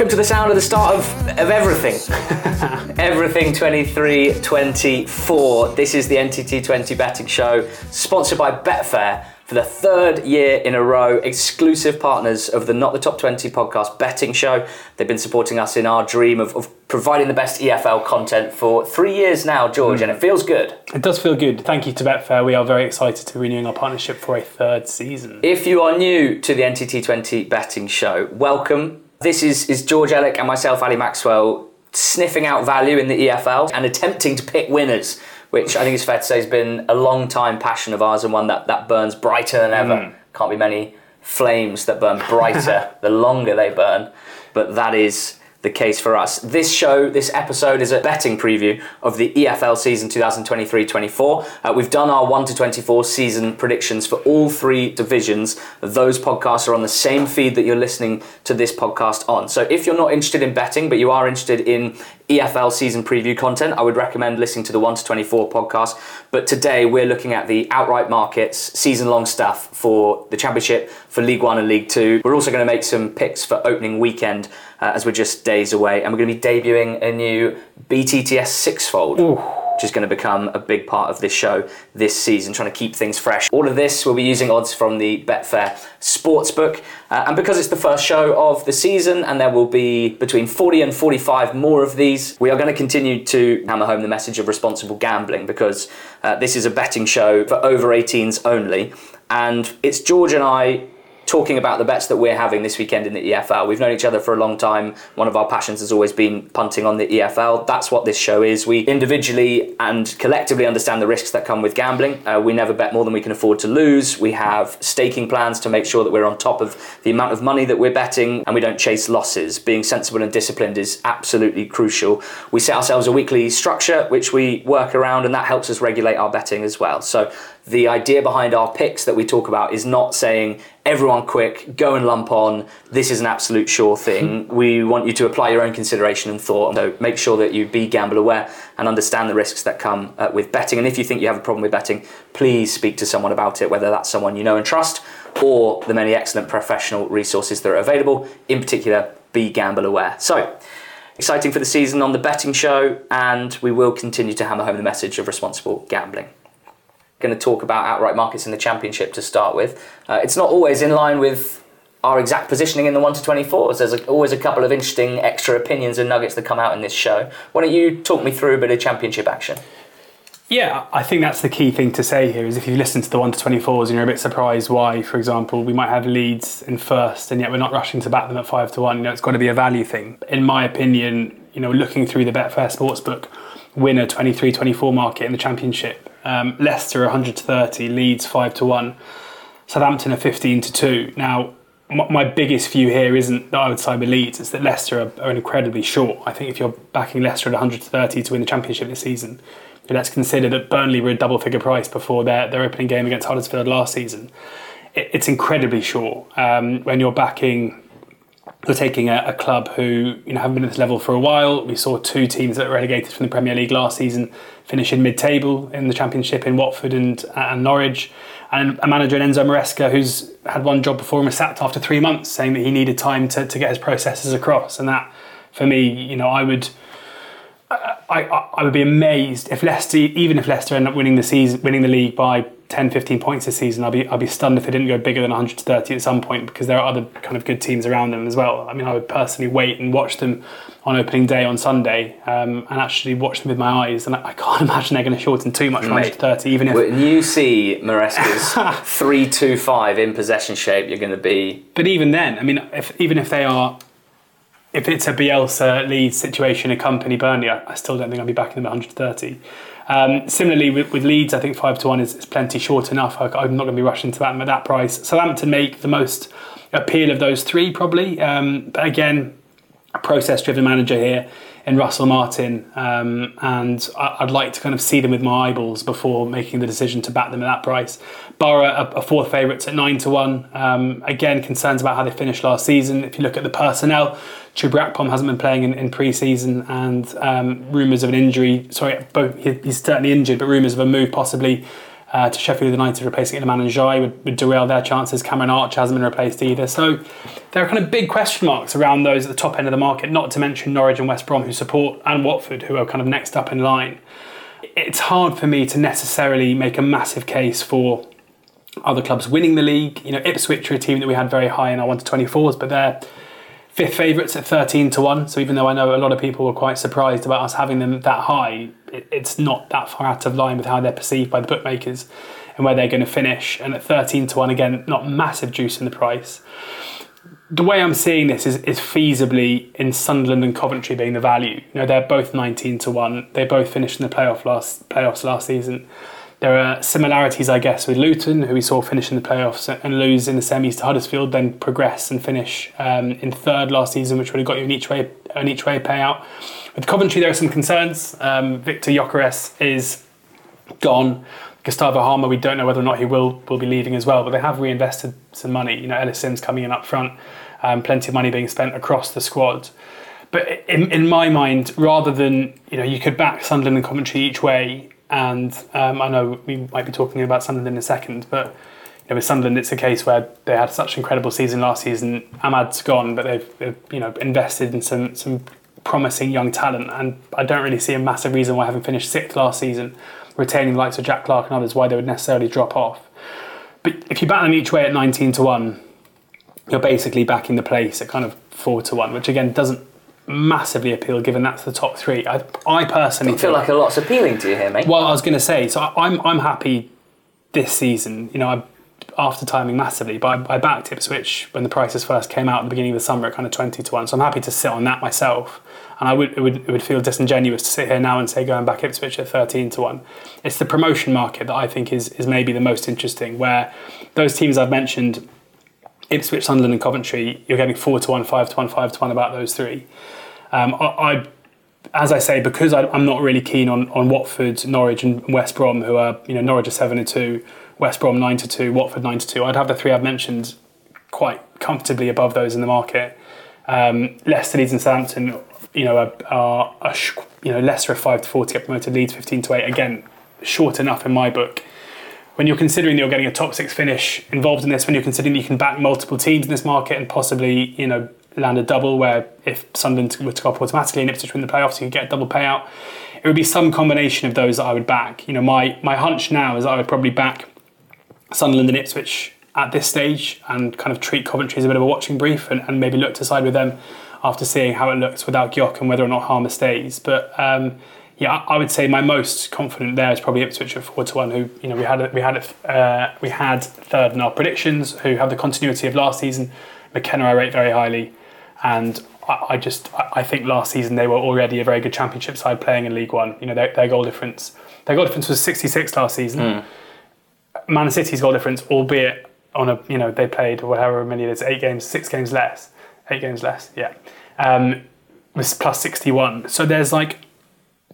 welcome to the sound of the start of, of everything. everything 23 24. This is the NTT20 betting show, sponsored by Betfair for the third year in a row, exclusive partners of the Not the Top 20 podcast betting show. They've been supporting us in our dream of, of providing the best EFL content for three years now, George, mm. and it feels good. It does feel good. Thank you to Betfair. We are very excited to be renewing our partnership for a third season. If you are new to the NTT20 betting show, welcome. This is, is George Elek and myself, Ali Maxwell, sniffing out value in the EFL and attempting to pick winners which I think it's fair to say has been a long time passion of ours and one that, that burns brighter than ever. Mm. Can't be many flames that burn brighter the longer they burn, but that is the case for us. This show, this episode, is a betting preview of the EFL season 2023 24. Uh, we've done our 1 to 24 season predictions for all three divisions. Those podcasts are on the same feed that you're listening to this podcast on. So if you're not interested in betting, but you are interested in EFL season preview content, I would recommend listening to the 1 to 24 podcast. But today we're looking at the outright markets, season long stuff for the Championship, for League One and League Two. We're also going to make some picks for opening weekend uh, as we're just days away. And we're going to be debuting a new BTTS sixfold. Ooh which is going to become a big part of this show this season, trying to keep things fresh. All of this, we'll be using odds from the Betfair Sportsbook. Uh, and because it's the first show of the season and there will be between 40 and 45 more of these, we are going to continue to hammer home the message of responsible gambling because uh, this is a betting show for over 18s only. And it's George and I talking about the bets that we're having this weekend in the EFL. We've known each other for a long time. One of our passions has always been punting on the EFL. That's what this show is. We individually and collectively understand the risks that come with gambling. Uh, we never bet more than we can afford to lose. We have staking plans to make sure that we're on top of the amount of money that we're betting and we don't chase losses. Being sensible and disciplined is absolutely crucial. We set ourselves a weekly structure which we work around and that helps us regulate our betting as well. So the idea behind our picks that we talk about is not saying everyone quick, go and lump on, this is an absolute sure thing. we want you to apply your own consideration and thought. So make sure that you be gamble aware and understand the risks that come uh, with betting. And if you think you have a problem with betting, please speak to someone about it, whether that's someone you know and trust or the many excellent professional resources that are available. In particular, be gamble aware. So, exciting for the season on the betting show, and we will continue to hammer home the message of responsible gambling going to talk about outright markets in the championship to start with. Uh, it's not always in line with our exact positioning in the 1 to 24s. There's a, always a couple of interesting extra opinions and nuggets that come out in this show. Why don't you talk me through a bit of championship action? Yeah, I think that's the key thing to say here is if you listen to the 1 to 24s and you're a bit surprised why, for example, we might have leads in first and yet we're not rushing to back them at 5 to 1, you know, it's got to be a value thing. In my opinion, you know, looking through the Betfair Sportsbook, winner 23 24 market in the championship um, Leicester 100 to 30, Leeds 5 to 1, Southampton are 15 to 2. Now, my biggest view here isn't that I would side with Leeds, it's that Leicester are, are, incredibly short. I think if you're backing Leicester at 100 to 30 to win the championship this season, let's consider that Burnley were a double figure price before their, their opening game against Huddersfield last season. It, it's incredibly short. Um, when you're backing you're taking a, a, club who you know haven't been at this level for a while. We saw two teams that were relegated from the Premier League last season finish in mid-table in the Championship in Watford and, and Norwich, and a manager in Enzo Maresca who's had one job before and was sacked after three months, saying that he needed time to, to get his processes across. And that, for me, you know, I would. I, I, I would be amazed if Leicester, even if Leicester end up winning the season, winning the league by 10, 15 points this season, I'd be I'll be stunned if they didn't go bigger than 130 at some point because there are other kind of good teams around them as well. I mean, I would personally wait and watch them on opening day on Sunday um, and actually watch them with my eyes, and I, can't imagine they're going to shorten too much from 130. Even if when you see Maresca's three two five in possession shape, you're going to be. But even then, I mean, if even if they are if it's a Bielsa Leeds situation, a Kompany Burnley, I, I, still don't think I'll be backing them at 130. Um, similarly, with, with, Leeds, I think 5 to 1 is, is plenty short enough. I, am not going to be rushing to that at that price. Southampton make the most appeal of those three, probably. Um, but again, process driven manager here in Russell Martin, um, and I, would like to kind of see them with my eyeballs before making the decision to back them at that price. Borough, a, a fourth favourites at nine to one. Um, again, concerns about how they finished last season. If you look at the personnel, Chuba Akpom hasn't been playing in, in pre-season, and um, rumours of an injury. Sorry, both, he's certainly injured, but rumours of a move possibly uh, to Sheffield United replacing Iliman Ndiaye would, would derail their chances. Cameron Arch hasn't been replaced either. So there are kind of big question marks around those at the top end of the market, not to mention Norwich and West Brom who support, and Watford who are kind of next up in line. It's hard for me to necessarily make a massive case for other clubs winning the league. You know, Ipswich are a team that we had very high in our 1 to 24s, but they're fifth favourites at 13 to 1. So even though I know a lot of people were quite surprised about us having them that high, it, it's not that far out of line with how they're perceived by the bookmakers and where they're going to finish. And at 13 to 1, again, not massive juice in the price. The way I'm seeing this is, is feasibly in Sunderland and Coventry being the value. You know, they're both 19 to 1. They both finished in the playoff last playoffs last season. There are similarities, I guess, with Luton, who we saw finish in the playoffs and lose in the semis to Huddersfield, then progress and finish um, in third last season, which would have got you an each way an each way payout. With Coventry, there are some concerns. Um, Viktor Gyökeres is gone. Gustavo Hamer, we don't know whether or not he will will be leaving as well, but they have reinvested some money. You know, Ellis Sims coming in up front, um, plenty of money being spent across the squad. But in, in my mind, rather than you know, you could back Sunderland and Coventry each way and um, I know we might be talking about Sunderland in a second, but you know, with Sunderland, it's a case where they had such an incredible season last season. Amad's gone, but they've, they've you know invested in some some promising young talent, and I don't really see a massive reason why, having finished sixth last season, retaining the likes of Jack Clarke and others, why they would necessarily drop off. But if you bat them each way at 19 to 1, you're basically backing the place at kind of 4 to 1, which again doesn't massively appeal given that's the top three. I, I personally feel like a lot's appealing to you here, mate. Well, I was going to say, so I, am I'm happy this season. You know, I, after timing massively, but I, I backed Ipswich when the prices first came out at the beginning of the summer at kind of twenty to one. So I'm happy to sit on that myself. And I would it would it would feel disingenuous to sit here now and say going back Ipswich at thirteen to one. It's the promotion market that I think is is maybe the most interesting, where those teams I've mentioned. Ipswich, Sunderland, and Coventry, you're getting four to one, five to one, five to one about those three. Um, I, I, as I say, because I, am not really keen on, on Watford, Norwich, and West Brom, who are you know Norwich are seven to two, West Brom nine to two, Watford nine to two. I'd have the three I've mentioned quite comfortably above those in the market. Um, Leicester, Leeds, and Southampton, you know, are, are, are you know Leicester are five to four to get promoted, Leeds fifteen to eight. Again, short enough in my book. When you're considering that you're getting a top six finish involved in this, when you're considering you can back multiple teams in this market and possibly you know land a double where if Sunderland were to go up automatically and Ipswich win the playoffs, you could get a double payout. It would be some combination of those that I would back. You know, my, my hunch now is I would probably back Sunderland and Ipswich at this stage and kind of treat Coventry as a bit of a watching brief and, and maybe look to side with them after seeing how it looks without Gyok and whether or not Hamer stays. But um, yeah, I would say my most confident there is probably Ipswich at four to one. Who you know we had we had uh, we had third in our predictions. Who have the continuity of last season. McKenna I rate very highly and I, I just I think last season they were already a very good championship side playing in League One. You know their, their goal difference their goal difference was 66 last season. Mm. Man City's goal difference, albeit on a you know they played whatever many it is eight games, six games less, eight games less, yeah, um, was plus 61. So there's like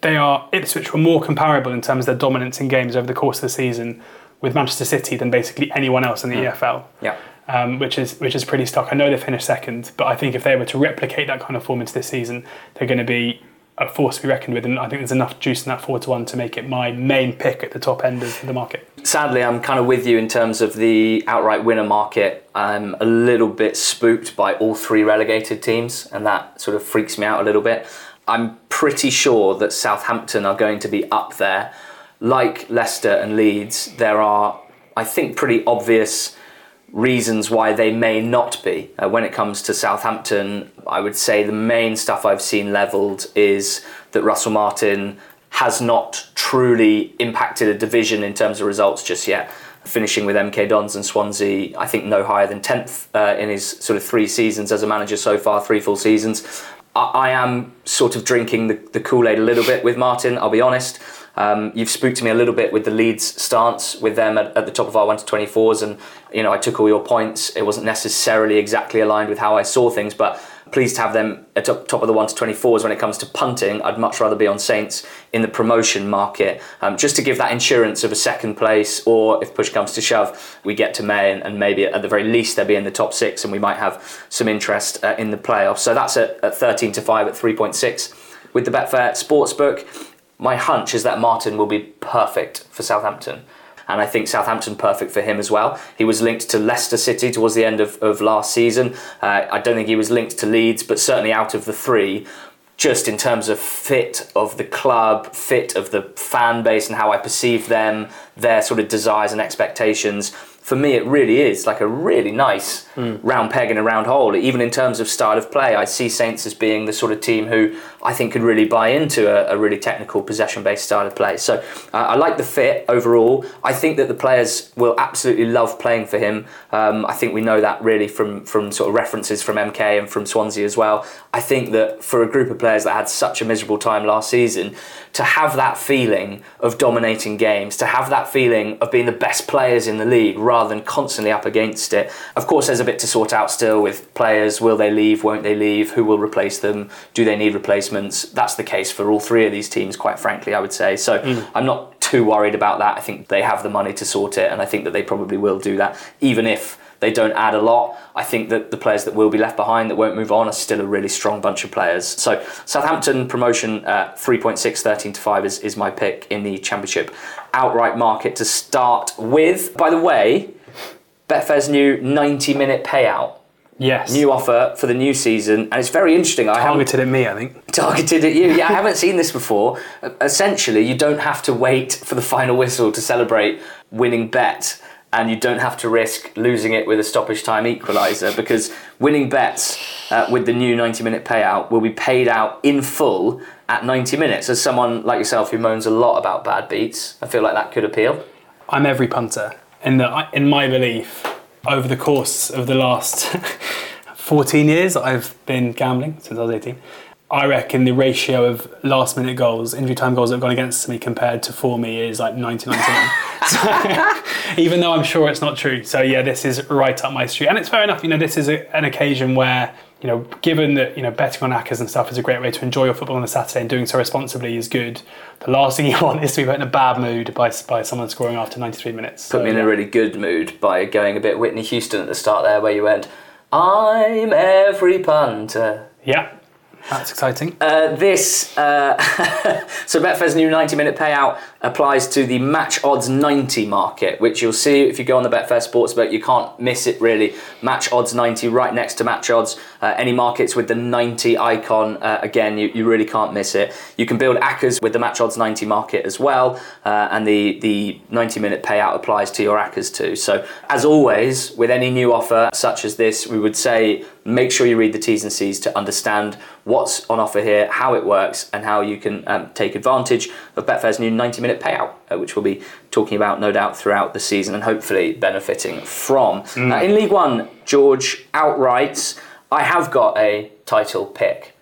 they are Ipswich were more comparable in terms of their dominance in games over the course of the season with Manchester City than basically anyone else in the mm. EFL. Yeah um, which is which is pretty stock. I know they finished second, but I think if they were to replicate that kind of form into this season, they're going to be a force to be reckoned with. And I think there's enough juice in that four to one to make it my main pick at the top end of the market. Sadly, I'm kind of with you in terms of the outright winner market. I'm a little bit spooked by all three relegated teams, and that sort of freaks me out a little bit. I'm pretty sure that Southampton are going to be up there. Like Leicester and Leeds, there are, I think, pretty obvious reasons why they may not be. Uh, when it comes to Southampton, I would say the main stuff I've seen levelled is that Russell Martin has not truly impacted a division in terms of results just yet. Finishing with MK Dons and Swansea, I think no higher than 10th uh, in his sort of three seasons as a manager so far, three full seasons. I, I am sort of drinking the, the Kool Aid a little bit with Martin, I'll be honest. Um, you've spooked me a little bit with the Leeds stance with them at, at, the top of our 1 to 24s, and you know I took all your points. It wasn't necessarily exactly aligned with how I saw things, but pleased to have them at top, top of the 1 to 24s when it comes to punting. I'd much rather be on Saints in the promotion market, um, just to give that insurance of a second place, or if push comes to shove, we get to May and, and maybe at the very least they'll be in the top six, and we might have some interest uh, in the playoffs. So that's at, at 13 to 5 at 3.6 with the Betfair Sportsbook my hunch is that Martin will be perfect for Southampton. and I think Southampton perfect for him as well. He was linked to Leicester City towards the end of, of last season. Uh, I don't think he was linked to Leeds, but certainly out of the three, just in terms of fit of the club, fit of the fan base, and how I perceive them, their sort of desires and expectations for me, it really is like a really nice mm. round peg in a round hole. Even in terms of style of play, I see Saints as being the sort of team who I think could really buy into a, a really technical possession based style of play. So uh, I like the fit overall. I think that the players will absolutely love playing for him. Um, I think we know that really from, from sort of references from MK and from Swansea as well. I think that for a group of players that had such a miserable time last season, to have that feeling of dominating games, to have that feeling of being the best players in the league rather than constantly up against it. Of course, there's a bit to sort out still with players. Will they leave? Won't they leave? Who will replace them? Do they need replacements? That's the case for all three of these teams, quite frankly, I would say. So mm. I'm not too worried about that. I think they have the money to sort it, and I think that they probably will do that, even if they don't add a lot. I think that the players that will be left behind that won't move on are still a really strong bunch of players. So Southampton promotion uh, 3.6, 13 to 5 is, is my pick in the Championship outright market to start with. By the way, Betfair's new 90 minute payout. Yes. New offer for the new season, and it's very interesting. I targeted at me, I think. Targeted at you. Yeah, I haven't seen this before. Essentially, you don't have to wait for the final whistle to celebrate winning bet, and you don't have to risk losing it with a stoppage time equaliser because winning bets uh, with the new 90 minute payout will be paid out in full at 90 minutes. As someone like yourself who moans a lot about bad beats, I feel like that could appeal. I'm every punter in that in my belief over the course of the last 14 years I've been gambling since I was 18 I reckon the ratio of last minute goals, injury time goals that have gone against me compared to for me is like 99 so, even though I'm sure it's not true. So yeah, this is right up my street. And it's fair enough, you know, this is a, an occasion where you know, given that you know betting on ACCAs and stuff is a great way to enjoy your football on a Saturday and doing so responsibly is good. The last thing you want is to be put in a bad mood by by someone scoring after 93 minutes. Put so, me in yeah. a really good mood by going a bit Whitney Houston at the start there, where you went, "I'm every punter." Yeah. That's exciting. Uh, this, uh, so Betfair's new 90 minute payout applies to the match odds 90 market, which you'll see if you go on the Betfair Sportsbook, you can't miss it really. Match odds 90 right next to match odds. Uh, any markets with the 90 icon, uh, again, you, you really can't miss it. You can build ACCAs with the match odds 90 market as well, uh, and the, the 90 minute payout applies to your ACCAs too. So, as always, with any new offer such as this, we would say make sure you read the T's and C's to understand what's on offer here, how it works, and how you can um, take advantage of Betfair's new 90 minute payout, uh, which we'll be talking about no doubt throughout the season and hopefully benefiting from. Mm. Uh, in League One, George, outright, I have got a title pick.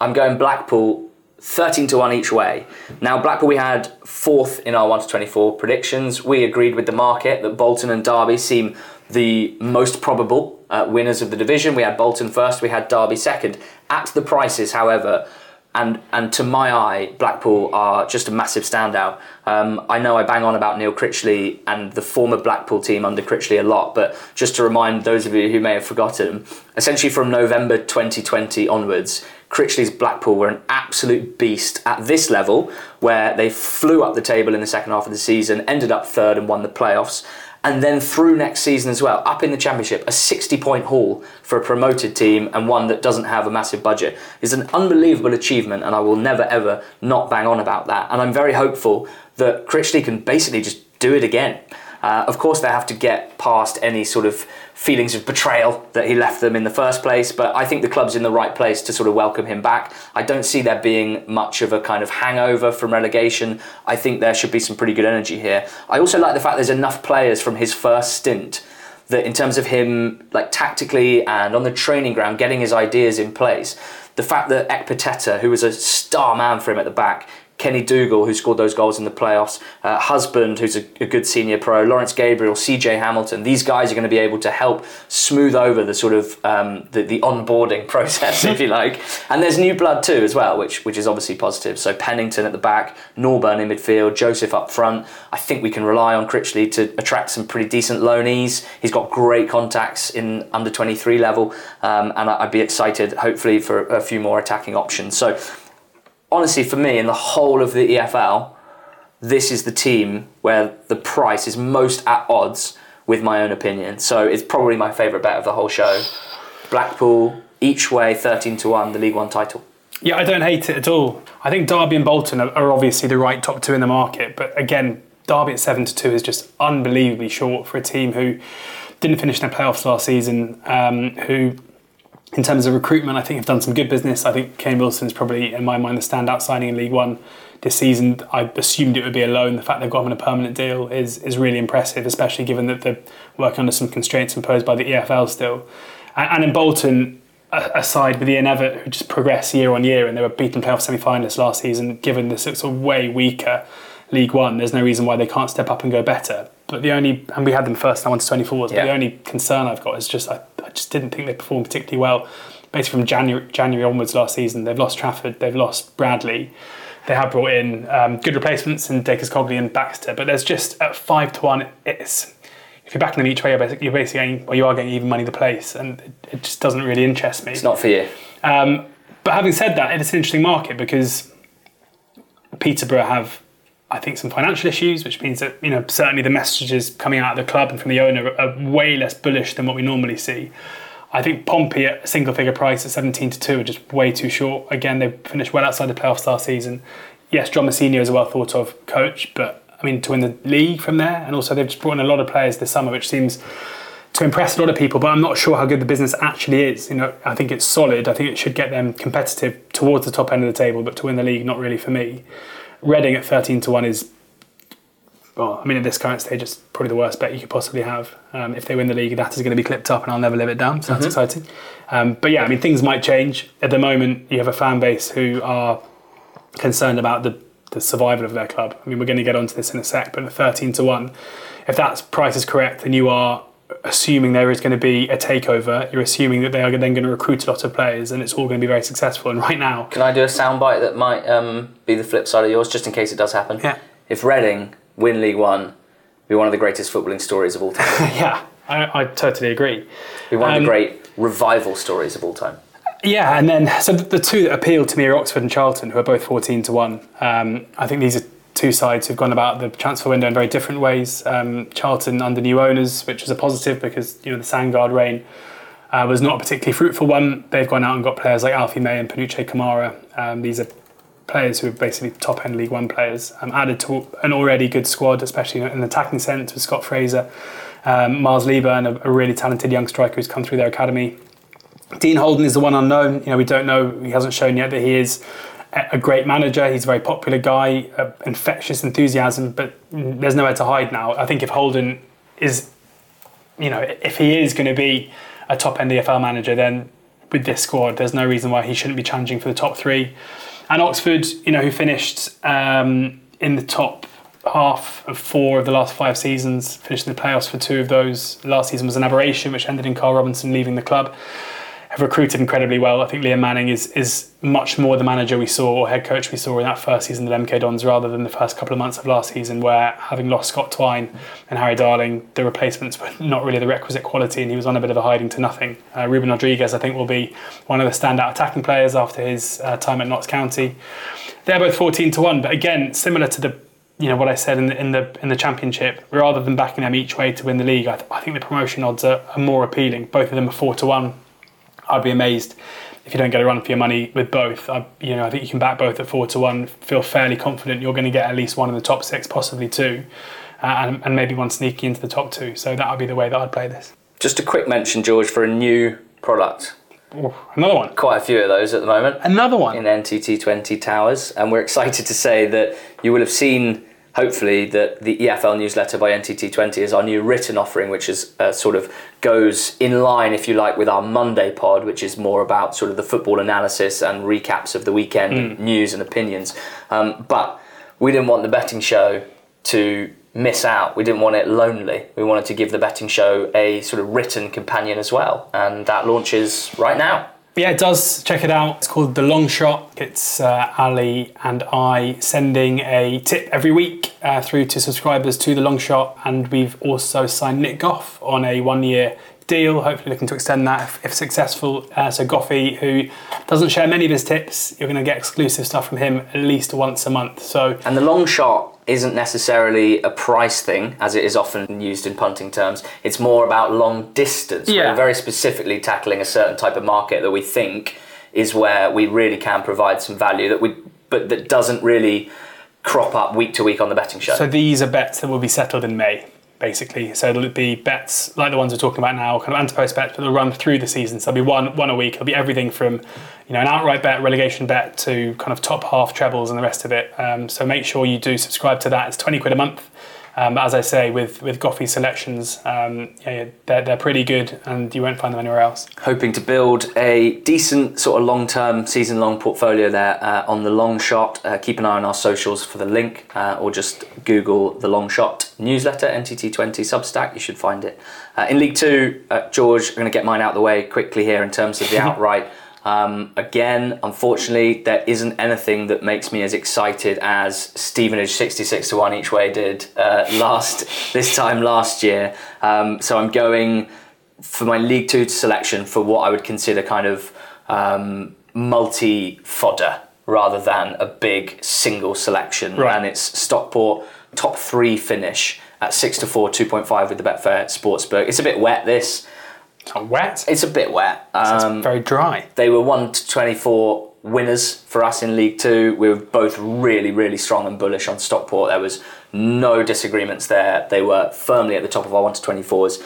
I'm going Blackpool 13 to 1 each way. Now, Blackpool, we had fourth in our 1 to 24 predictions. We agreed with the market that Bolton and Derby seem the most probable uh, winners of the division. We had Bolton first, we had Derby second. At the prices, however, and and to my eye, Blackpool are just a massive standout. Um, I know I bang on about Neil Critchley and the former Blackpool team under Critchley a lot, but just to remind those of you who may have forgotten, essentially from November 2020 onwards, Critchley's Blackpool were an absolute beast at this level, where they flew up the table in the second half of the season, ended up third and won the playoffs and then through next season as well, up in the championship, a 60 point haul for a promoted team and one that doesn't have a massive budget is an unbelievable achievement, and I will never ever not bang on about that. And I'm very hopeful that Critchley can basically just do it again. Uh, of course, they have to get past any sort of feelings of betrayal that he left them in the first place, but I think the club's in the right place to sort of welcome him back. I don't see there being much of a kind of hangover from relegation. I think there should be some pretty good energy here. I also like the fact there's enough players from his first stint that in terms of him like tactically and on the training ground getting his ideas in place the fact that Ekpiteta, who was a star man for him at the back, Kenny Dougall, who scored those goals in the playoffs, uh, Husband, who's a, a, good senior pro, Lawrence Gabriel, CJ Hamilton. These guys are going to be able to help smooth over the sort of um, the, the onboarding process, if you like. And there's new blood too, as well, which which is obviously positive. So Pennington at the back, Norburn in midfield, Joseph up front. I think we can rely on Critchley to attract some pretty decent loanees. He's got great contacts in under 23 level, um, and I'd be excited, hopefully, for a few more attacking options. So honestly, for me, in the whole of the EFL, this is the team where the price is most at odds with my own opinion. So it's probably my favourite bet of the whole show. Blackpool, each way 13 to 1, the League One title. Yeah, I don't hate it at all. I think Derby and Bolton are, obviously the right top two in the market, but again, Derby at 7 to 2 is just unbelievably short for a team who didn't finish in the playoffs last season, um, who in terms of recruitment, I think have done some good business. I think Kane Wilson is probably, in my mind, the standout signing in League One this season. I assumed it would be a loan. The fact they've got him on a permanent deal is is really impressive, especially given that they're working under some constraints imposed by the EFL still. And, and in Bolton, aside with Ian Evatt, who just progressed year on year, and they were beaten playoff semi-finalists last season. Given this sort of way weaker League One, there's no reason why they can't step up and go better. But the only, and we had them first now on to 24s, yeah. but the only concern I've got is just I, I just didn't think they performed particularly well. Basically, from January, January onwards last season, they've lost Trafford, they've lost Bradley. They have brought in um, good replacements in Dacres Cogley and Baxter, but there's just at five to one, it's if you're backing them each way, you're basically, you're basically getting, well, you are getting even money to place, and it, it just doesn't really interest me. It's not for you. Um, but having said that, it's an interesting market because Peterborough have, I think, some financial issues, which means that you know certainly the messages coming out of the club and from the owner are way less bullish than what we normally see. I think Pompey at single figure price at 17 to 2 are just way too short. Again, they finished well outside the playoffs last season. Yes, John Mousinho is a well thought of coach, but I mean, to win the league from there. And also, they've just brought in a lot of players this summer, which seems to impress a lot of people. But I'm not sure how good the business actually is. You know, I think it's solid. I think it should get them competitive towards the top end of the table, but to win the league, not really for me. Reading at 13 to 1 is well, I mean, at this current stage, it's probably the worst bet you could possibly have. Um, if they win the league, that is going to be clipped up, and I'll never live it down. So that's mm-hmm. exciting. Um, but yeah, I mean, things might change. At the moment, you have a fan base who are concerned about the the survival of their club. I mean, we're going to get onto this in a sec, but at 13 to 1, if that price is correct, then you are assuming there is going to be a takeover. You're assuming that they are then going to recruit a lot of players and it's all going to be very successful. And right now. Can I do a soundbite that might um, be the flip side of yours, just in case it does happen? Yeah. If Reading win League One, be one of the greatest footballing stories of all time. yeah, I, I, totally agree. Be one um, of the um, great revival stories of all time. Yeah, and then so the, the, two that appeal to me are Oxford and Charlton, who are both fourteen to one. Um, I think these are two sides who've gone about the transfer window in very different ways. Um, Charlton under new owners, which is a positive because you know the Sandgaard reign uh, was not a particularly fruitful one. They've gone out and got players like Alfie May and Panutche Kamara. Um, these are players who are basically top end League One players, um, added to an already good squad, especially in the attacking sense with Scott Fraser, um, Miles Leaburn, a, a really talented young striker who's come through their academy. Dean Holden is the one unknown. You know, we don't know. He hasn't shown yet that he is a great manager. He's a very popular guy, uh, infectious enthusiasm, but there's nowhere to hide now. I think if Holden is, you know, if he is going to be a top end EFL manager, then with this squad, there's no reason why he shouldn't be challenging for the top three. And Oxford, you know, who finished um, in the top half of four of the last five seasons, finished in the playoffs for two of those. Last season was an aberration, which ended in Carl Robinson leaving the club have recruited incredibly well. I think Liam Manning is is much more the manager we saw or head coach we saw in that first season at MK Dons rather than the first couple of months of last season where having lost Scott Twine and Harry Darling, the replacements were not really the requisite quality and he was on a bit of a hiding to nothing. Uh, Ruben Rodrigues, I think will be one of the standout attacking players after his uh, time at Notts County. They're both 14 to 1 but again similar to the you know what I said in the in the in the championship. Rather than backing them each way to win the league, I, th- I think the promotion odds are, are more appealing. Both of them are four to one I'd be amazed if you don't get a run for your money with both. I, you know, I think you can back both at four to one. Feel fairly confident you're going to get at least one in the top six, possibly two, uh, and, and maybe one sneaking into the top two. So that would be the way that I'd play this. Just a quick mention, George, for a new product. Another one. Quite a few of those at the moment. Another one. In NTT20 Towers. And we're excited to say that you will have seen hopefully that the EFL newsletter by NTT20 is our new written offering, which is uh, sort of goes in line, if you like, with our Monday pod, which is more about sort of the football analysis and recaps of the weekend mm. news and opinions. Um, but we didn't want the betting show to miss out. We didn't want it lonely. We wanted to give the betting show a sort of written companion as well, and that launches right now. Yeah, it does. Check it out. It's called The Long Shot. It's uh, Ali and I sending a tip every week uh, through to subscribers to The Long Shot. And we've also signed Nick Goff on a one year deal. Hopefully, looking to extend that if, if successful. Uh, so Goffey, who doesn't share many of his tips, you're going to get exclusive stuff from him at least once a month. So And the long shot isn't necessarily a price thing, as it is often used in punting terms. It's more about long distance. Yeah. We're very specifically tackling a certain type of market that we think is where we really can provide some value that we, but that doesn't really crop up week to week on the betting show. So these are bets that will be settled in May, basically. So it'll be bets like the ones we're talking about now, kind of ante-post bets, but they'll run through the season. So there'll be one one a week. It'll be everything from, you know, an outright bet, relegation bet, to kind of top half trebles and the rest of it. Um, so make sure you do subscribe to that. It's twenty quid a month. Um, as I say, with with Goffey selections, um, yeah, they're, they're pretty good, and you won't find them anywhere else. hoping to build a decent sort of long-term season-long portfolio there uh, on the long shot. Uh, keep an eye on our socials for the link uh, or just google the long shot newsletter ntt20 substack. You should find it. Uh, in league two uh, george i'm going to get mine out of the way quickly here in terms of the outright um, again unfortunately there isn't anything that makes me as excited as stevenage 66 to 1 each way did uh, last this time last year um, so i'm going for my League Two selection for what I would consider kind of um, multi fodder rather than a big single selection. Right. And it's Stockport top three finish at six to four, two point five with the Betfair Sportsbook. It's a bit wet. This It's not wet. it's a bit wet. It's Um, very dry. they were one to twenty four winners for us in League Two. We were both really, really strong and bullish on Stockport. There was no disagreements there. They were firmly at the top of our one to twenty fours.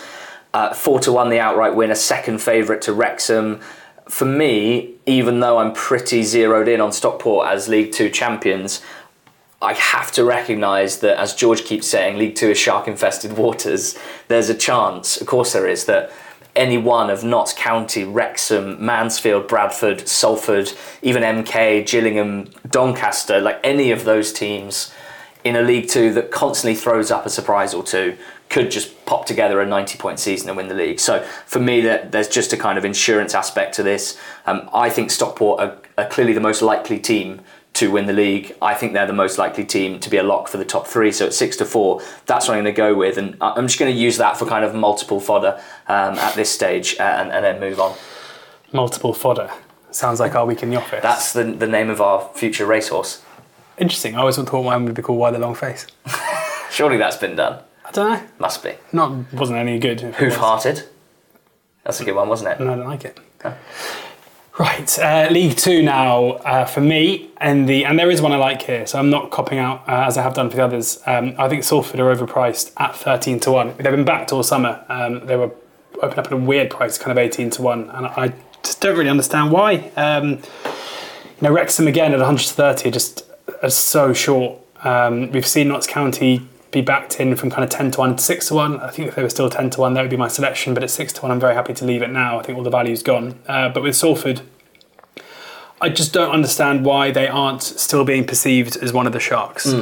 Uh, four to one, the outright winner, second favourite to Wrexham. For me, even though I'm pretty zeroed in on Stockport as League Two champions, I have to recognise that, as George keeps saying, League Two is shark infested waters. There's a chance, of course, there is, that any one of Notts County, Wrexham, Mansfield, Bradford, Salford, even MK, Gillingham, Doncaster, like any of those teams in a League Two that constantly throws up a surprise or two could just pop together a 90 point season and win the league. So for me, there's just a kind of insurance aspect to this. Um, I think Stockport are, are clearly the most likely team to win the league. I think they're the most likely team to be a lock for the top three. So at six to four, that's what I'm going to go with, and I'm just going to use that for kind of multiple fodder um, at this stage, uh, and, and then move on. Multiple fodder. Sounds like our week in the office. That's the the name of our future racehorse. interesting. I always thought mine would be called Why the Long Face. Surely that's been done. I don't know. Must be. Not wasn't any good. if. Hoof-hearted. That's a good one, wasn't it? No, I don't like it. Right, uh, League Two now uh, for me, and the and there is one I like here, so I'm not copping out uh, as I have done for the others. Um, I think Salford are overpriced at 13 to one. They've been backed all summer. Um, they were opened up at a weird price, kind of 18 to one, and I just don't really understand why. Um, you know, Wrexham again at 130 are just are so short. Um, we've seen Notts County be backed in from kind of 10 to 1 to 6 to 1. I think if they were still 10 to 1, that would be my selection, but at 6 to 1, I'm very happy to leave it now. I think all the value's gone. Uh, but with Salford, I just don't understand why they aren't still being perceived as one of the Sharks.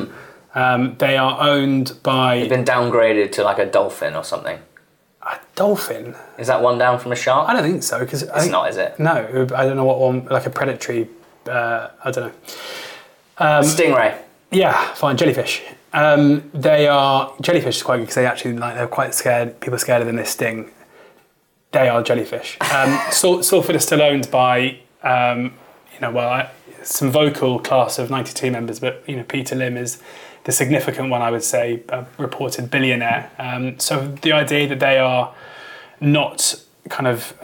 Um, they are owned by They've Been downgraded to like a dolphin or something. a dolphin. Is that one down from a shark? I don't think so because It's not, is it? No, I don't know what one like a predatory. Uh, I don't know. Um, Stingray. Yeah, fine. Jellyfish. Um, they are jellyfish is quite good because they actually like they're quite scared. People are scared of them. They sting. They are jellyfish. Um, Salford is still owned by um, you know well I, some vocal class of ninety two members, but you know Peter Lim is the significant one. I would say a reported billionaire. Um, so the idea that they are not kind of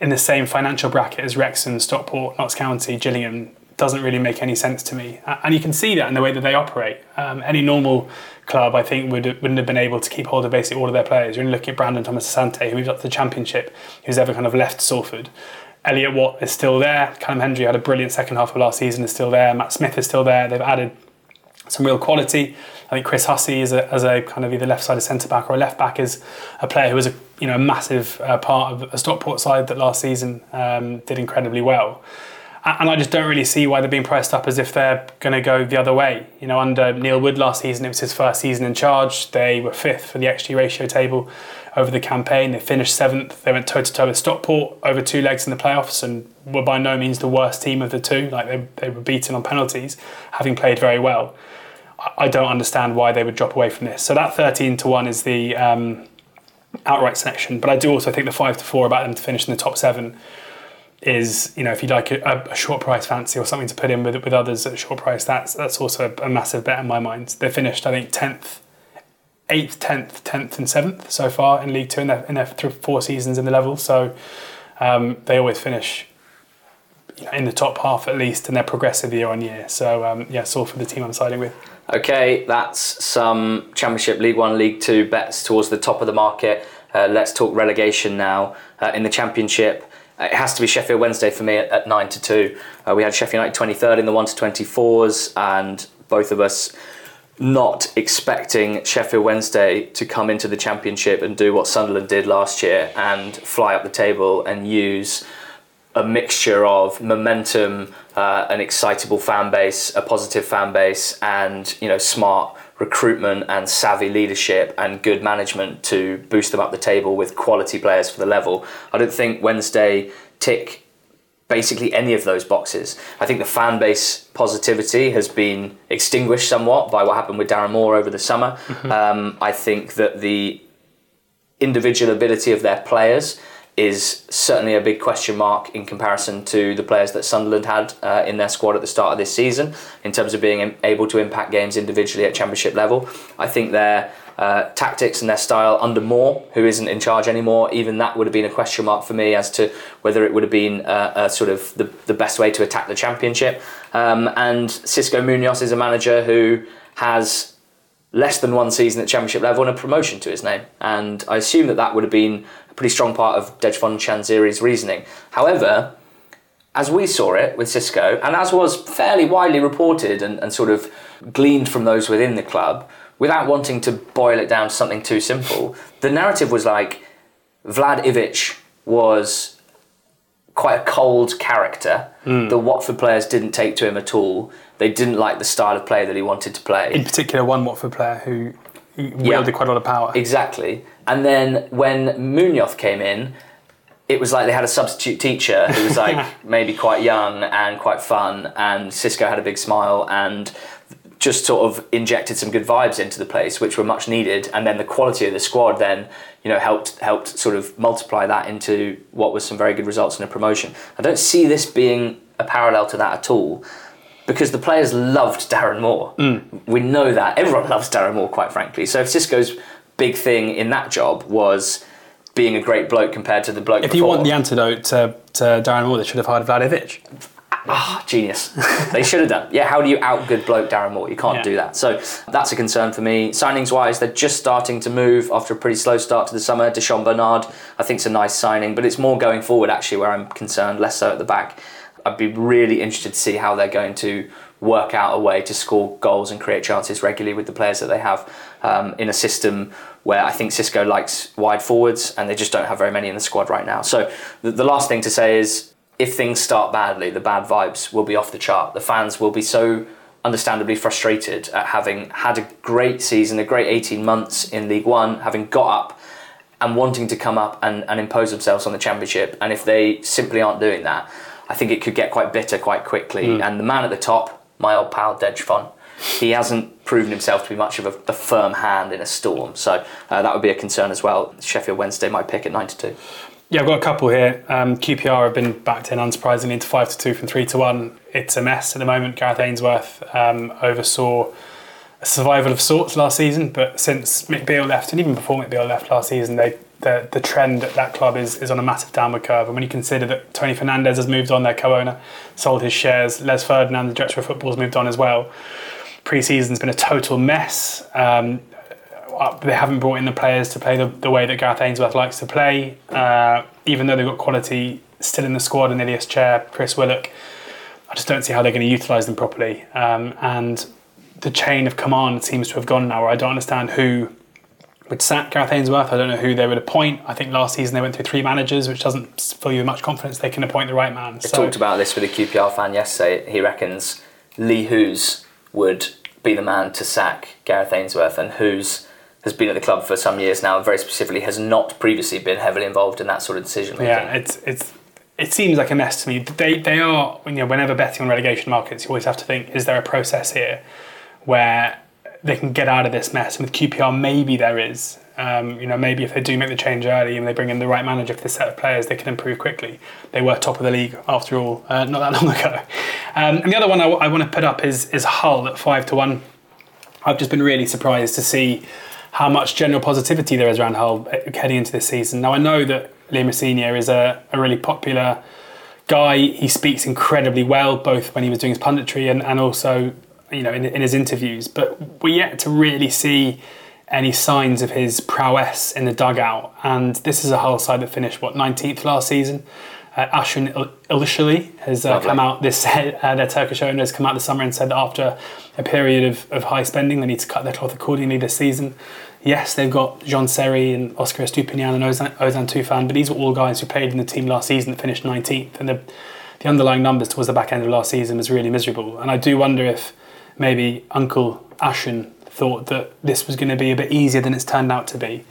in the same financial bracket as Wrexham, Stockport, Notts County, Gillingham doesn't really make any sense to me. And you can see that in the way that they operate. Um, any normal club, I think, would, wouldn't have been able to keep hold of basically all of their players. You're looking at Brandon Thomas Asante, who moved up to the Championship, who's ever kind of left Salford. Elliot Watt is still there. Callum Hendry had a brilliant second half of last season, is still there. Matt Smith is still there. They've added some real quality. I think Chris Hussey is a, as a kind of either left sided centre back or a left back is a player who was a you know massive uh, part of a Stockport side that last season um, did incredibly well. And I just don't really see why they're being priced up as if they're going to go the other way. You know, under Neil Wood last season, it was his first season in charge. They were fifth for the XG ratio table over the campaign. They finished seventh. They went toe to toe with Stockport over two legs in the playoffs and were by no means the worst team of the two. Like they, they were beaten on penalties, having played very well. I- don't understand why they would drop away from this. So that 13 to 1 is the um, outright selection. But I do also think the five to four about them to finish in the top seven is, you know, if you like a, a short price fancy or something to put in with with others at short price, that's that's also a, a massive bet in my mind. They finished, I think, tenth, eighth, tenth, tenth, and seventh so far in League Two in their in their four seasons in the level. So um, they always finish in the top half at least, and they're progressive year on year. So um, yeah, all for the team I'm siding with. Okay, that's some Championship, League One, League Two bets towards the top of the market. Uh, let's talk relegation now. Uh, in the Championship, it has to be Sheffield Wednesday for me at, at 9 to 2. Uh, we had Sheffield United 23rd in the 1 to 24s, and both of us not expecting Sheffield Wednesday to come into the Championship and do what Sunderland did last year and fly up the table and use a mixture of momentum, uh, an excitable fan base, a positive fan base, and you know smart recruitment and savvy leadership and good management to boost them up the table with quality players for the level. I don't think Wednesday tick basically any of those boxes. I think the fan base positivity has been extinguished somewhat by what happened with Darren Moore over the summer. Mm-hmm. Um, I think that the individual ability of their players is certainly a big question mark in comparison to the players that Sunderland had uh, in their squad at the start of this season in terms of being able to impact games individually at championship level. I think their uh, tactics and their style under Moore, who isn't in charge anymore, even that would have been a question mark for me as to whether it would have been uh, sort of the, the best way to attack the championship. Um, and Xisco Munoz is a manager who has less than one season at championship level and a promotion to his name. And I assume that that would have been pretty strong part of Dejphon Chansiri's reasoning. However, as we saw it with Xisco, and as was fairly widely reported and, and sort of gleaned from those within the club, without wanting to boil it down to something too simple, the narrative was like Vlad Ivic was quite a cold character. Mm. The Watford players didn't take to him at all. They didn't like the style of play that he wanted to play. In particular, one Watford player who wielded yeah, quite a lot of power. Exactly. And then when Munoz came in, it was like they had a substitute teacher who was like maybe quite young and quite fun, and Xisco had a big smile and just sort of injected some good vibes into the place, which were much needed. And then the quality of the squad then, you know, helped helped sort of multiply that into what was some very good results in a promotion. I don't see this being a parallel to that at all because the players loved Darren Moore. Mm. We know that. Everyone loves Darren Moore, quite frankly. So if Xisco's big thing in that job was being a great bloke compared to the bloke If before, you want the antidote to, to Darren Moore, they should have hired Vlad Ivic. Ah, genius. they should have done. Yeah, how do you out good bloke Darren Moore? You can't yeah. do that. So that's a concern for me. Signings wise, they're just starting to move after a pretty slow start to the summer. Di'Shon Bernard, I think, is a nice signing, but it's more going forward actually where I'm concerned, less so at the back. I'd be really interested to see how they're going to work out a way to score goals and create chances regularly with the players that they have um, in a system where I think Xisco likes wide forwards and they just don't have very many in the squad right now. So the, the last thing to say is if things start badly, the bad vibes will be off the chart. The fans will be so understandably frustrated at having had a great season, a great 18 months in League One, having got up and wanting to come up and, and impose themselves on the Championship. And if they simply aren't doing that, I think it could get quite bitter quite quickly. Mm. And the man at the top, my old pal Dejphon, he hasn't proven himself to be much of a, a firm hand in a storm. So uh, that would be a concern as well. Sheffield Wednesday might pick at 9 to 2. Yeah, I've got a couple here. Um, QPR have been backed in unsurprisingly into 5 to 2 from 3 to 1. It's a mess at the moment. Gareth Ainsworth um, oversaw a survival of sorts last season, but since Mick Beale left, and even before Mick Beale left last season, they the, the trend at that club is, is on a massive downward curve. And when you consider that Tony Fernandes has moved on, their co-owner, sold his shares, Les Ferdinand, the director of football, has moved on as well. Pre-season's been a total mess. Um, uh, they haven't brought in the players to play the, the way that Gareth Ainsworth likes to play. Uh, even though they've got quality still in the squad in Ilias Chair, Chris Willock, I just don't see how they're going to utilise them properly. Um, and the chain of command seems to have gone now, where I don't understand who would sack Gareth Ainsworth. I don't know who they would appoint. I think last season they went through three managers, which doesn't fill you with much confidence they can appoint the right man. I so. talked about this with a QPR fan yesterday. He reckons Lee Hoos would be the man to sack Gareth Ainsworth, and Hoos has been at the club for some years now, and very specifically has not previously been heavily involved in that sort of decision making. Yeah, it's it's it seems like a mess to me. They they are you know whenever betting on relegation markets, you always have to think: is there a process here where they can get out of this mess. And with QPR, maybe there is. Um, you know, maybe if they do make the change early and they bring in the right manager for the set of players, they can improve quickly. They were top of the league after all, uh, not that long ago. Um, and the other one I, w- I want to put up is is Hull at five to one. I've just been really surprised to see how much general positivity there is around Hull uh, heading into this season. Now I know that Liam Rosenior is a, a really popular guy. He speaks incredibly well, both when he was doing his punditry and, and also you know in, in his interviews. But we're yet to really see any signs of his prowess in the dugout. And this is a Hull side that finished what 19th last season. Uh, Ilicali has uh, come out this uh, their Turkish owner has come out this summer and said that after a period of, of high spending they need to cut their cloth accordingly this season. Yes, they've got Jean Seri and Oscar Estupiñán and Ozan, Ozan Tufan, but these were all guys who played in the team last season that finished 19th. And the, the underlying numbers towards the back end of last season was really miserable. And I do wonder if maybe Uncle Ashen thought that this was going to be a bit easier than it's turned out to be.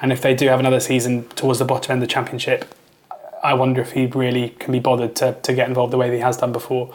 And if they do have another season towards the bottom end of the championship, I wonder if he really can be bothered to, to get involved the way that he has done before.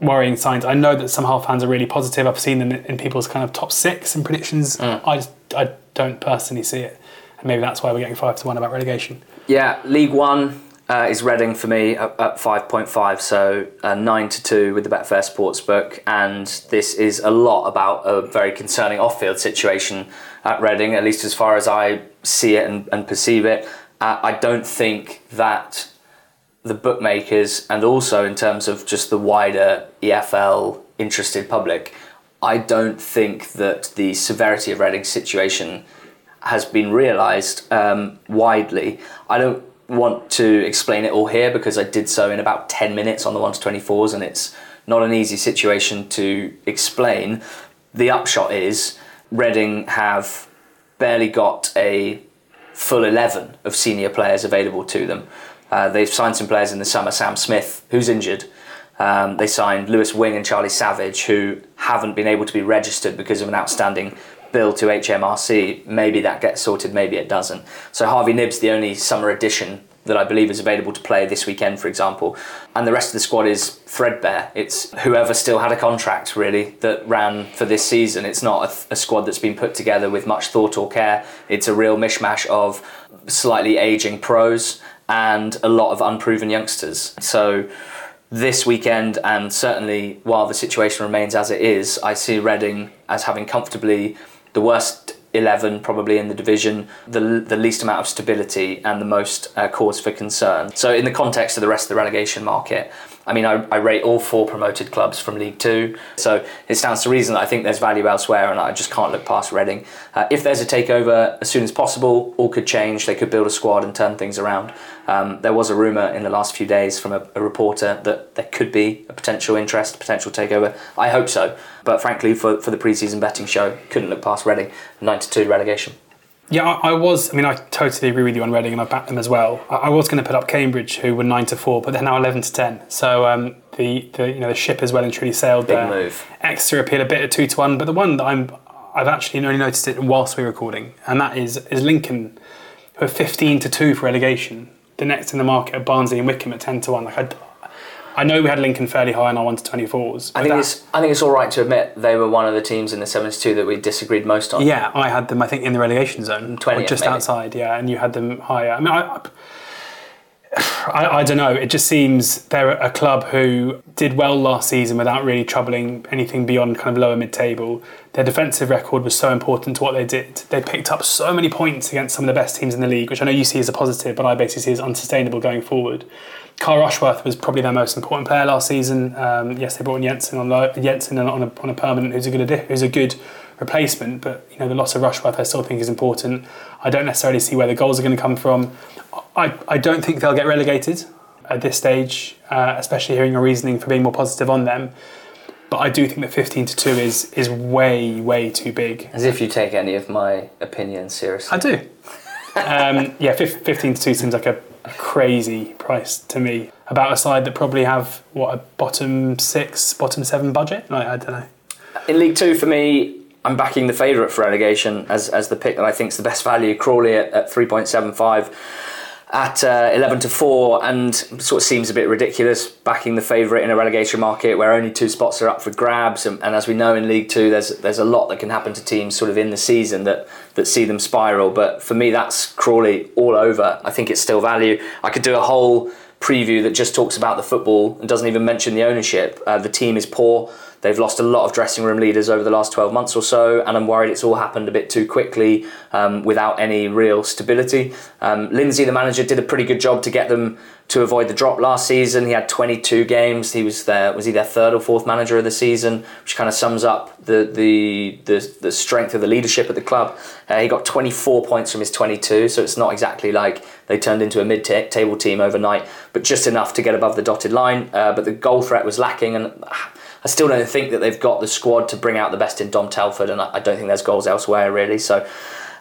Worrying signs. I know that some Hull fans are really positive. I've seen them in people's kind of top six and predictions. Mm. I just I don't personally see it, and maybe that's why we're getting five to one about relegation. Yeah, League One uh, is Reading for me at, at 5.5, so uh, 9 to 2 with the Betfair Sportsbook. And this is a lot about a very concerning off field situation at Reading, at least as far as I see it and, and perceive it. Uh, I don't think that the bookmakers, and also in terms of just the wider EFL interested public, I don't think that the severity of Reading's situation has been realised um, widely. I don't want to explain it all here because I did so in about 10 minutes on the 1 to 24s and it's not an easy situation to explain. The upshot is Reading have barely got a full 11 of senior players available to them. Uh, they've signed some players in the summer, Sam Smith, who's injured. Um, they signed Lewis Wing and Charlie Savage, who haven't been able to be registered because of an outstanding bill to HMRC, maybe that gets sorted, maybe it doesn't. So Harvey Knibb's the only summer addition that I believe is available to play this weekend, for example. And the rest of the squad is threadbare. It's whoever still had a contract, really, that ran for this season. It's not a, a squad that's been put together with much thought or care. It's a real mishmash of slightly aging pros and a lot of unproven youngsters. So this weekend, and certainly while the situation remains as it is, I see Reading as having comfortably the worst 11 probably in the division, the, the least amount of stability and the most uh, cause for concern. So, in the context of the rest of the relegation market, I mean, I, I, rate all four promoted clubs from League Two, so it stands to reason that I think there's value elsewhere, and I just can't look past Reading. Uh, if there's a takeover as soon as possible, all could change. They could build a squad and turn things around. Um, there was a rumour in the last few days from a, a, reporter that there could be a potential interest, potential takeover. I hope so, but frankly, for, for the pre-season betting show, couldn't look past Reading. Nine to two relegation. Yeah, I, I, was. I mean, I totally agree with you on Reading, and I backed them as well. I, I was going to put up Cambridge, who were nine to four, but they're now eleven to ten. So um, the, the you know the ship has well and truly sailed Big there. move. Exeter appeal a bit at two to one, but the one that I'm I've actually only noticed it whilst we're recording, and that is is Lincoln, who are fifteen to two for relegation. The next in the market are Barnsley and Wycombe at ten to one. Like I, I know we had Lincoln fairly high in our one to twenty fours. I think it's I think it's all right to admit they were one of the teams in the seventy two that we disagreed most on. Yeah, I had them. I think in the relegation zone, 20th, just maybe. outside. Yeah, and you had them higher. I mean, I, I, I don't know. It just seems they're a club who did well last season without really troubling anything beyond kind of lower mid table. Their defensive record was so important to what they did. They picked up so many points against some of the best teams in the league, which I know you see as a positive, but I basically see as unsustainable going forward. Carl Rushworth was probably their most important player last season. Um, yes, they brought in Jensen on Jensen on a, on a permanent, who's a good who's a good replacement. But you know the loss of Rushworth, I still think is important. I don't necessarily see where the goals are going to come from. I, I don't think they'll get relegated at this stage, uh, especially hearing your reasoning for being more positive on them. But I do think that 15 to 2 is is way, way too big. As if you take any of my opinions seriously. I do. um, yeah, 15 to 2 seems like a, a crazy price to me. About a side that probably have, what, a bottom six, bottom seven budget? I, I don't know. In League Two, for me, I'm backing the favourite for relegation as, as the pick that I think is the best value. Crawley at, at 3.75 at uh, 11 to 4 and sort of seems a bit ridiculous backing the favourite in a relegation market where only two spots are up for grabs. And, and, as we know in League 2 there's there's a lot that can happen to teams sort of in the season that that see them spiral. But for me that's Crawley all over. I think it's still value. I could do a whole preview that just talks about the football and doesn't even mention the ownership. Uh, the team is poor They've lost a lot of dressing room leaders over the last 12 months or so, and I'm worried it's all happened a bit too quickly um, without any real stability. Um, Lindsey, the manager, did a pretty good job to get them to avoid the drop last season. He had 22 games. He was there. Was he their third or fourth manager of the season? Which kind of sums up the the the, the strength of the leadership at the club. Uh, he got 24 points from his 22, so it's not exactly like they turned into a mid-table team overnight, but just enough to get above the dotted line. Uh, but the goal threat was lacking, and I still don't think that they've got the squad to bring out the best in Dom Telford, and I, don't think there's goals elsewhere really. So,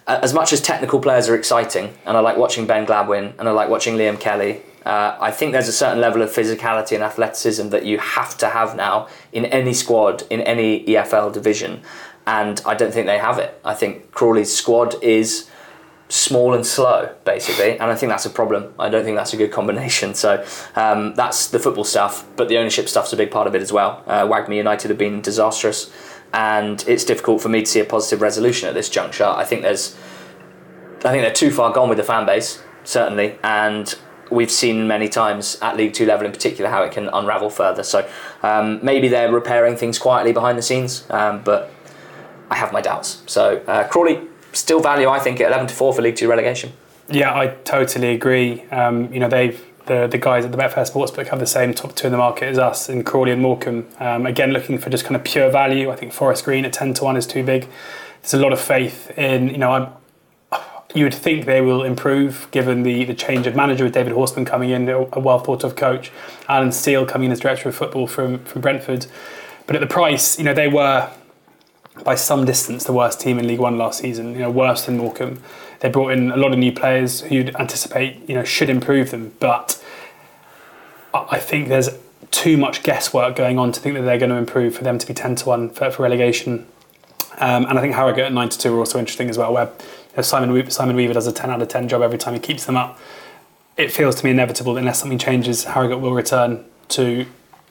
uh, as much as technical players are exciting, and I like watching Ben Gladwin, and I like watching Liam Kelly, uh, I think there's a certain level of physicality and athleticism that you have to have now in any squad in any EFL division, and I don't think they have it. I think Crawley's squad is small and slow, basically, and I think that's a problem. I don't think that's a good combination. So um, that's the football stuff, but the ownership stuff's a big part of it as well. Uh, WAGMI United have been disastrous, and it's difficult for me to see a positive resolution at this juncture. I think there's, I think they're too far gone with the fan base, certainly, and we've seen many times at League Two level in particular how it can unravel further. So um, maybe they're repairing things quietly behind the scenes, um, but I have my doubts. So uh, Crawley still value, I think, at 11 to 4 for League Two relegation. Yeah, I totally agree. Um, you know, they've the, the guys at the Betfair Sportsbook have the same top two in the market as us in Crawley and Morecambe. Um, again, looking for just kind of pure value. I think Forest Green at 10 to 1 is too big. There's a lot of faith in, you know, I'm, you would think they will improve given the, the change of manager with David Horseman coming in, a well thought of coach, Alan Steele coming in as director of football from, from Brentford. But at the price, you know, they were by some distance the worst team in League One last season. You know, worse than Morecambe. They brought in a lot of new players who you'd anticipate you know should improve them, but I think there's too much guesswork going on to think that they're going to improve for them to be ten to one for, for relegation. Um, and I think Harrogate at nine to two are also interesting as well, where you know, Simon Simon Weaver does a ten out of ten job every time he keeps them up. It feels to me inevitable that unless something changes, Harrogate will return to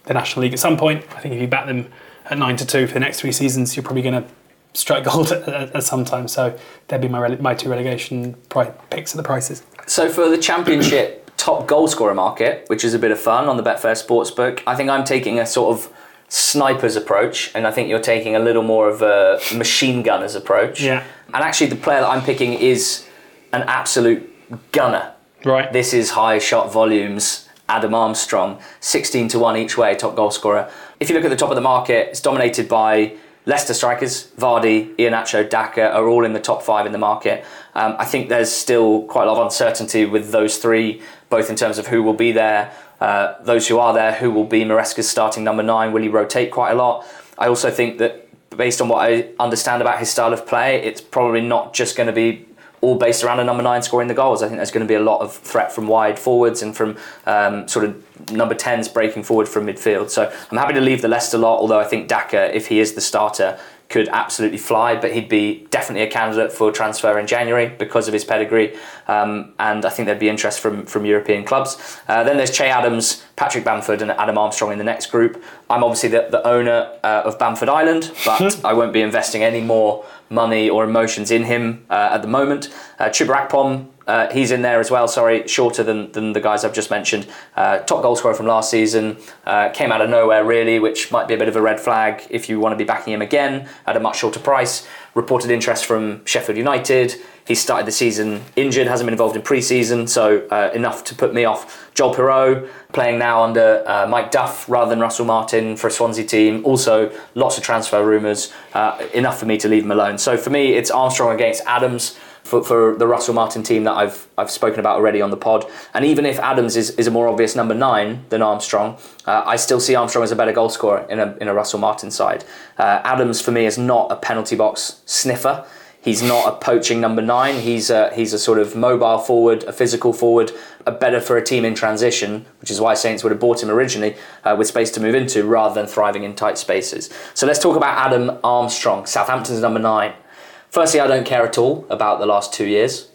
the National League at some point. I think if you bat them at nine to two for the next three seasons, you're probably going to strike gold at, at, at, some time. So there'd be my rele- my two relegation pri- picks at the prices. So for the championship top goal scorer market, which is a bit of fun on the Betfair Sportsbook, I think I'm taking a sort of sniper's approach, and I think you're taking a little more of a machine gunner's approach. Yeah. And actually, the player that I'm picking is an absolute gunner. Right. This is high shot volumes. Adam Armstrong, 16 to 1 each way, top goal scorer if you look at the top of the market, it's dominated by Leicester strikers, Vardy, Iheanacho, Daka are all in the top five in the market. Um, I think there's still quite a lot of uncertainty with those three, both in terms of who will be there, uh, those who are there, who will be Maresca's starting number nine, will he rotate quite a lot? I also think that based on what I understand about his style of play, it's probably not just going to be all based around a number nine scoring the goals. I think there's going to be a lot of threat from wide forwards and from um, sort of number 10s breaking forward from midfield. So I'm happy to leave the Leicester lot, although I think Daka, if he is the starter, could absolutely fly, but he'd be definitely a candidate for transfer in January because of his pedigree. Um, and I think there'd be interest from, from European clubs. Uh, then there's Che Adams, Patrick Bamford, and Adam Armstrong in the next group. I'm obviously the, the owner uh, of Bamford Island, but I won't be investing any more money or emotions in him uh, at the moment. Uh, Chuba Akpom, uh, he's in there as well, sorry, shorter than, than the guys I've just mentioned. Uh, top goal scorer from last season, uh, came out of nowhere really, which might be a bit of a red flag if you want to be backing him again at a much shorter price. Reported interest from Sheffield United. He started the season injured, hasn't been involved in pre-season, so uh, enough to put me off. Joel Piroe playing now under uh, Mike Duff rather than Russell Martin for a Swansea team. Also, lots of transfer rumours. Uh, enough for me to leave him alone. So for me, it's Armstrong against Adams for, for the Russell Martin team that I've I've spoken about already on the pod. And even if Adams is, is a more obvious number nine than Armstrong, uh, I still see Armstrong as a better goal scorer in a in a Russell Martin side. Uh, Adams for me is not a penalty box sniffer. He's not a poaching number nine. He's a, he's a sort of mobile forward, a physical forward, a better for a team in transition, which is why Saints would have bought him originally uh, with space to move into rather than thriving in tight spaces. So let's talk about Adam Armstrong, Southampton's number nine. Firstly, I don't care at all about the last two years.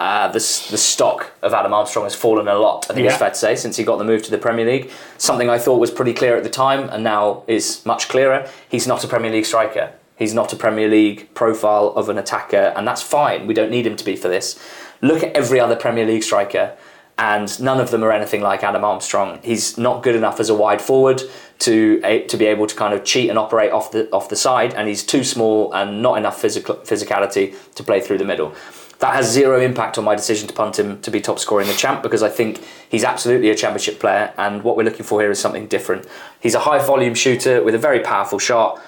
uh, the, the stock of Adam Armstrong has fallen a lot, I think Yeah. it's fair to say, since he got the move to the Premier League. Something I thought was pretty clear at the time and now is much clearer. He's not a Premier League striker. He's not a Premier League profile of an attacker, and that's fine. We don't need him to be for this. Look at every other Premier League striker, and none of them are anything like Adam Armstrong. He's not good enough as a wide forward to to be able to kind of cheat and operate off the off the side, and he's too small and not enough physical physicality to play through the middle. That has zero impact on my decision to punt him to be top scorer in the champ because I think he's absolutely a championship player, and what we're looking for here is something different. He's a high volume shooter with a very powerful shot,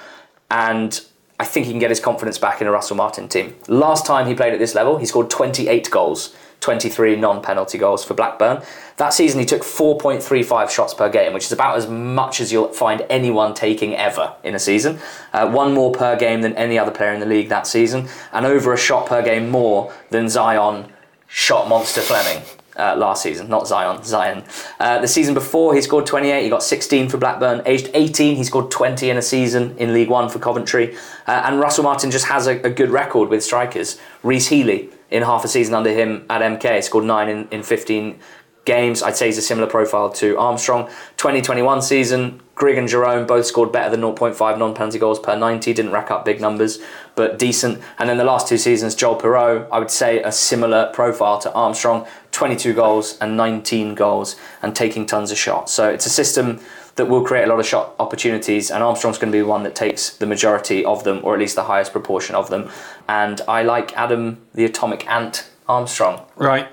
and I think he can get his confidence back in a Russell Martin team. Last time he played at this level, he scored 28 goals, 23 non penalty goals for Blackburn. That season, he took 4.35 shots per game, which is about as much as you'll find anyone taking ever in a season. Uh, one more per game than any other player in the league that season, and over a shot per game more than Zion shot monster Flemming uh, last season, not Zion, Zion. Uh, the season before, he scored 28, he got 16 for Blackburn. Aged 18, he scored 20 in a season in League One for Coventry. Uh, and Russell Martin just has a, a good record with strikers. Rhys Healey, in half a season under him at MK, scored 9 in, in 15 games. I'd say he's a similar profile to Armstrong. 2021 season, Grigg and Jerome both scored better than 0.5 non penalty goals per 90, didn't rack up big numbers, but decent. And then the last two seasons, Joel Piroe, I would say a similar profile to Armstrong 22 goals and 19 goals, and taking tons of shots. So it's a system that will create a lot of shot opportunities, and Armstrong's going to be one that takes the majority of them, or at least the highest proportion of them. And I like Adam the Atomic Ant Armstrong. Right.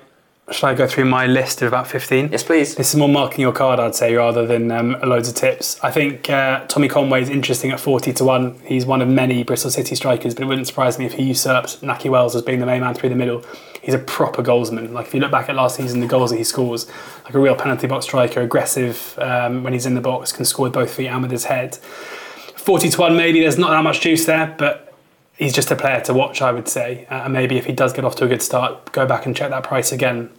Shall I go through my list of about 15? Yes, please. This is more marking your card, I'd say, rather than um, loads of tips. I think uh, Tommy Conway is interesting at 40 to 1. He's one of many Bristol City strikers, but it wouldn't surprise me if he usurps Nahki Wells as being the main man through the middle. He's a proper goalsman. Like, if you look back at last season, the goals that he scores, like a real penalty box striker, aggressive um, when he's in the box, can score with both feet and with his head. 40 to 1, maybe there's not that much juice there, but he's just a player to watch, I would say. Uh, and maybe if he does get off to a good start, go back and check that price again.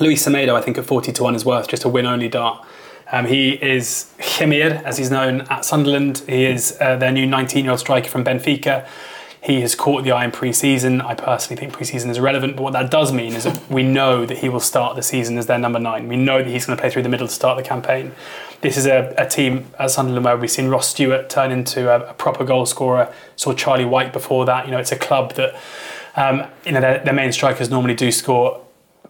Luis Semedo, I think at 40 to 1 is worth just a win only dart. Um, he is Hemir, as he's known at Sunderland. He is uh, their new 19 year old striker from Benfica. He has caught the eye in pre season. I personally think pre season is irrelevant, but what that does mean is that we know that he will start the season as their number nine. We know that he's going to play through the middle to start the campaign. This is a, a team at Sunderland where we've seen Ross Stewart turn into a, a proper goal scorer. Saw Charlie Wyke before that. You know, it's a club that um, you know their, their main strikers normally do score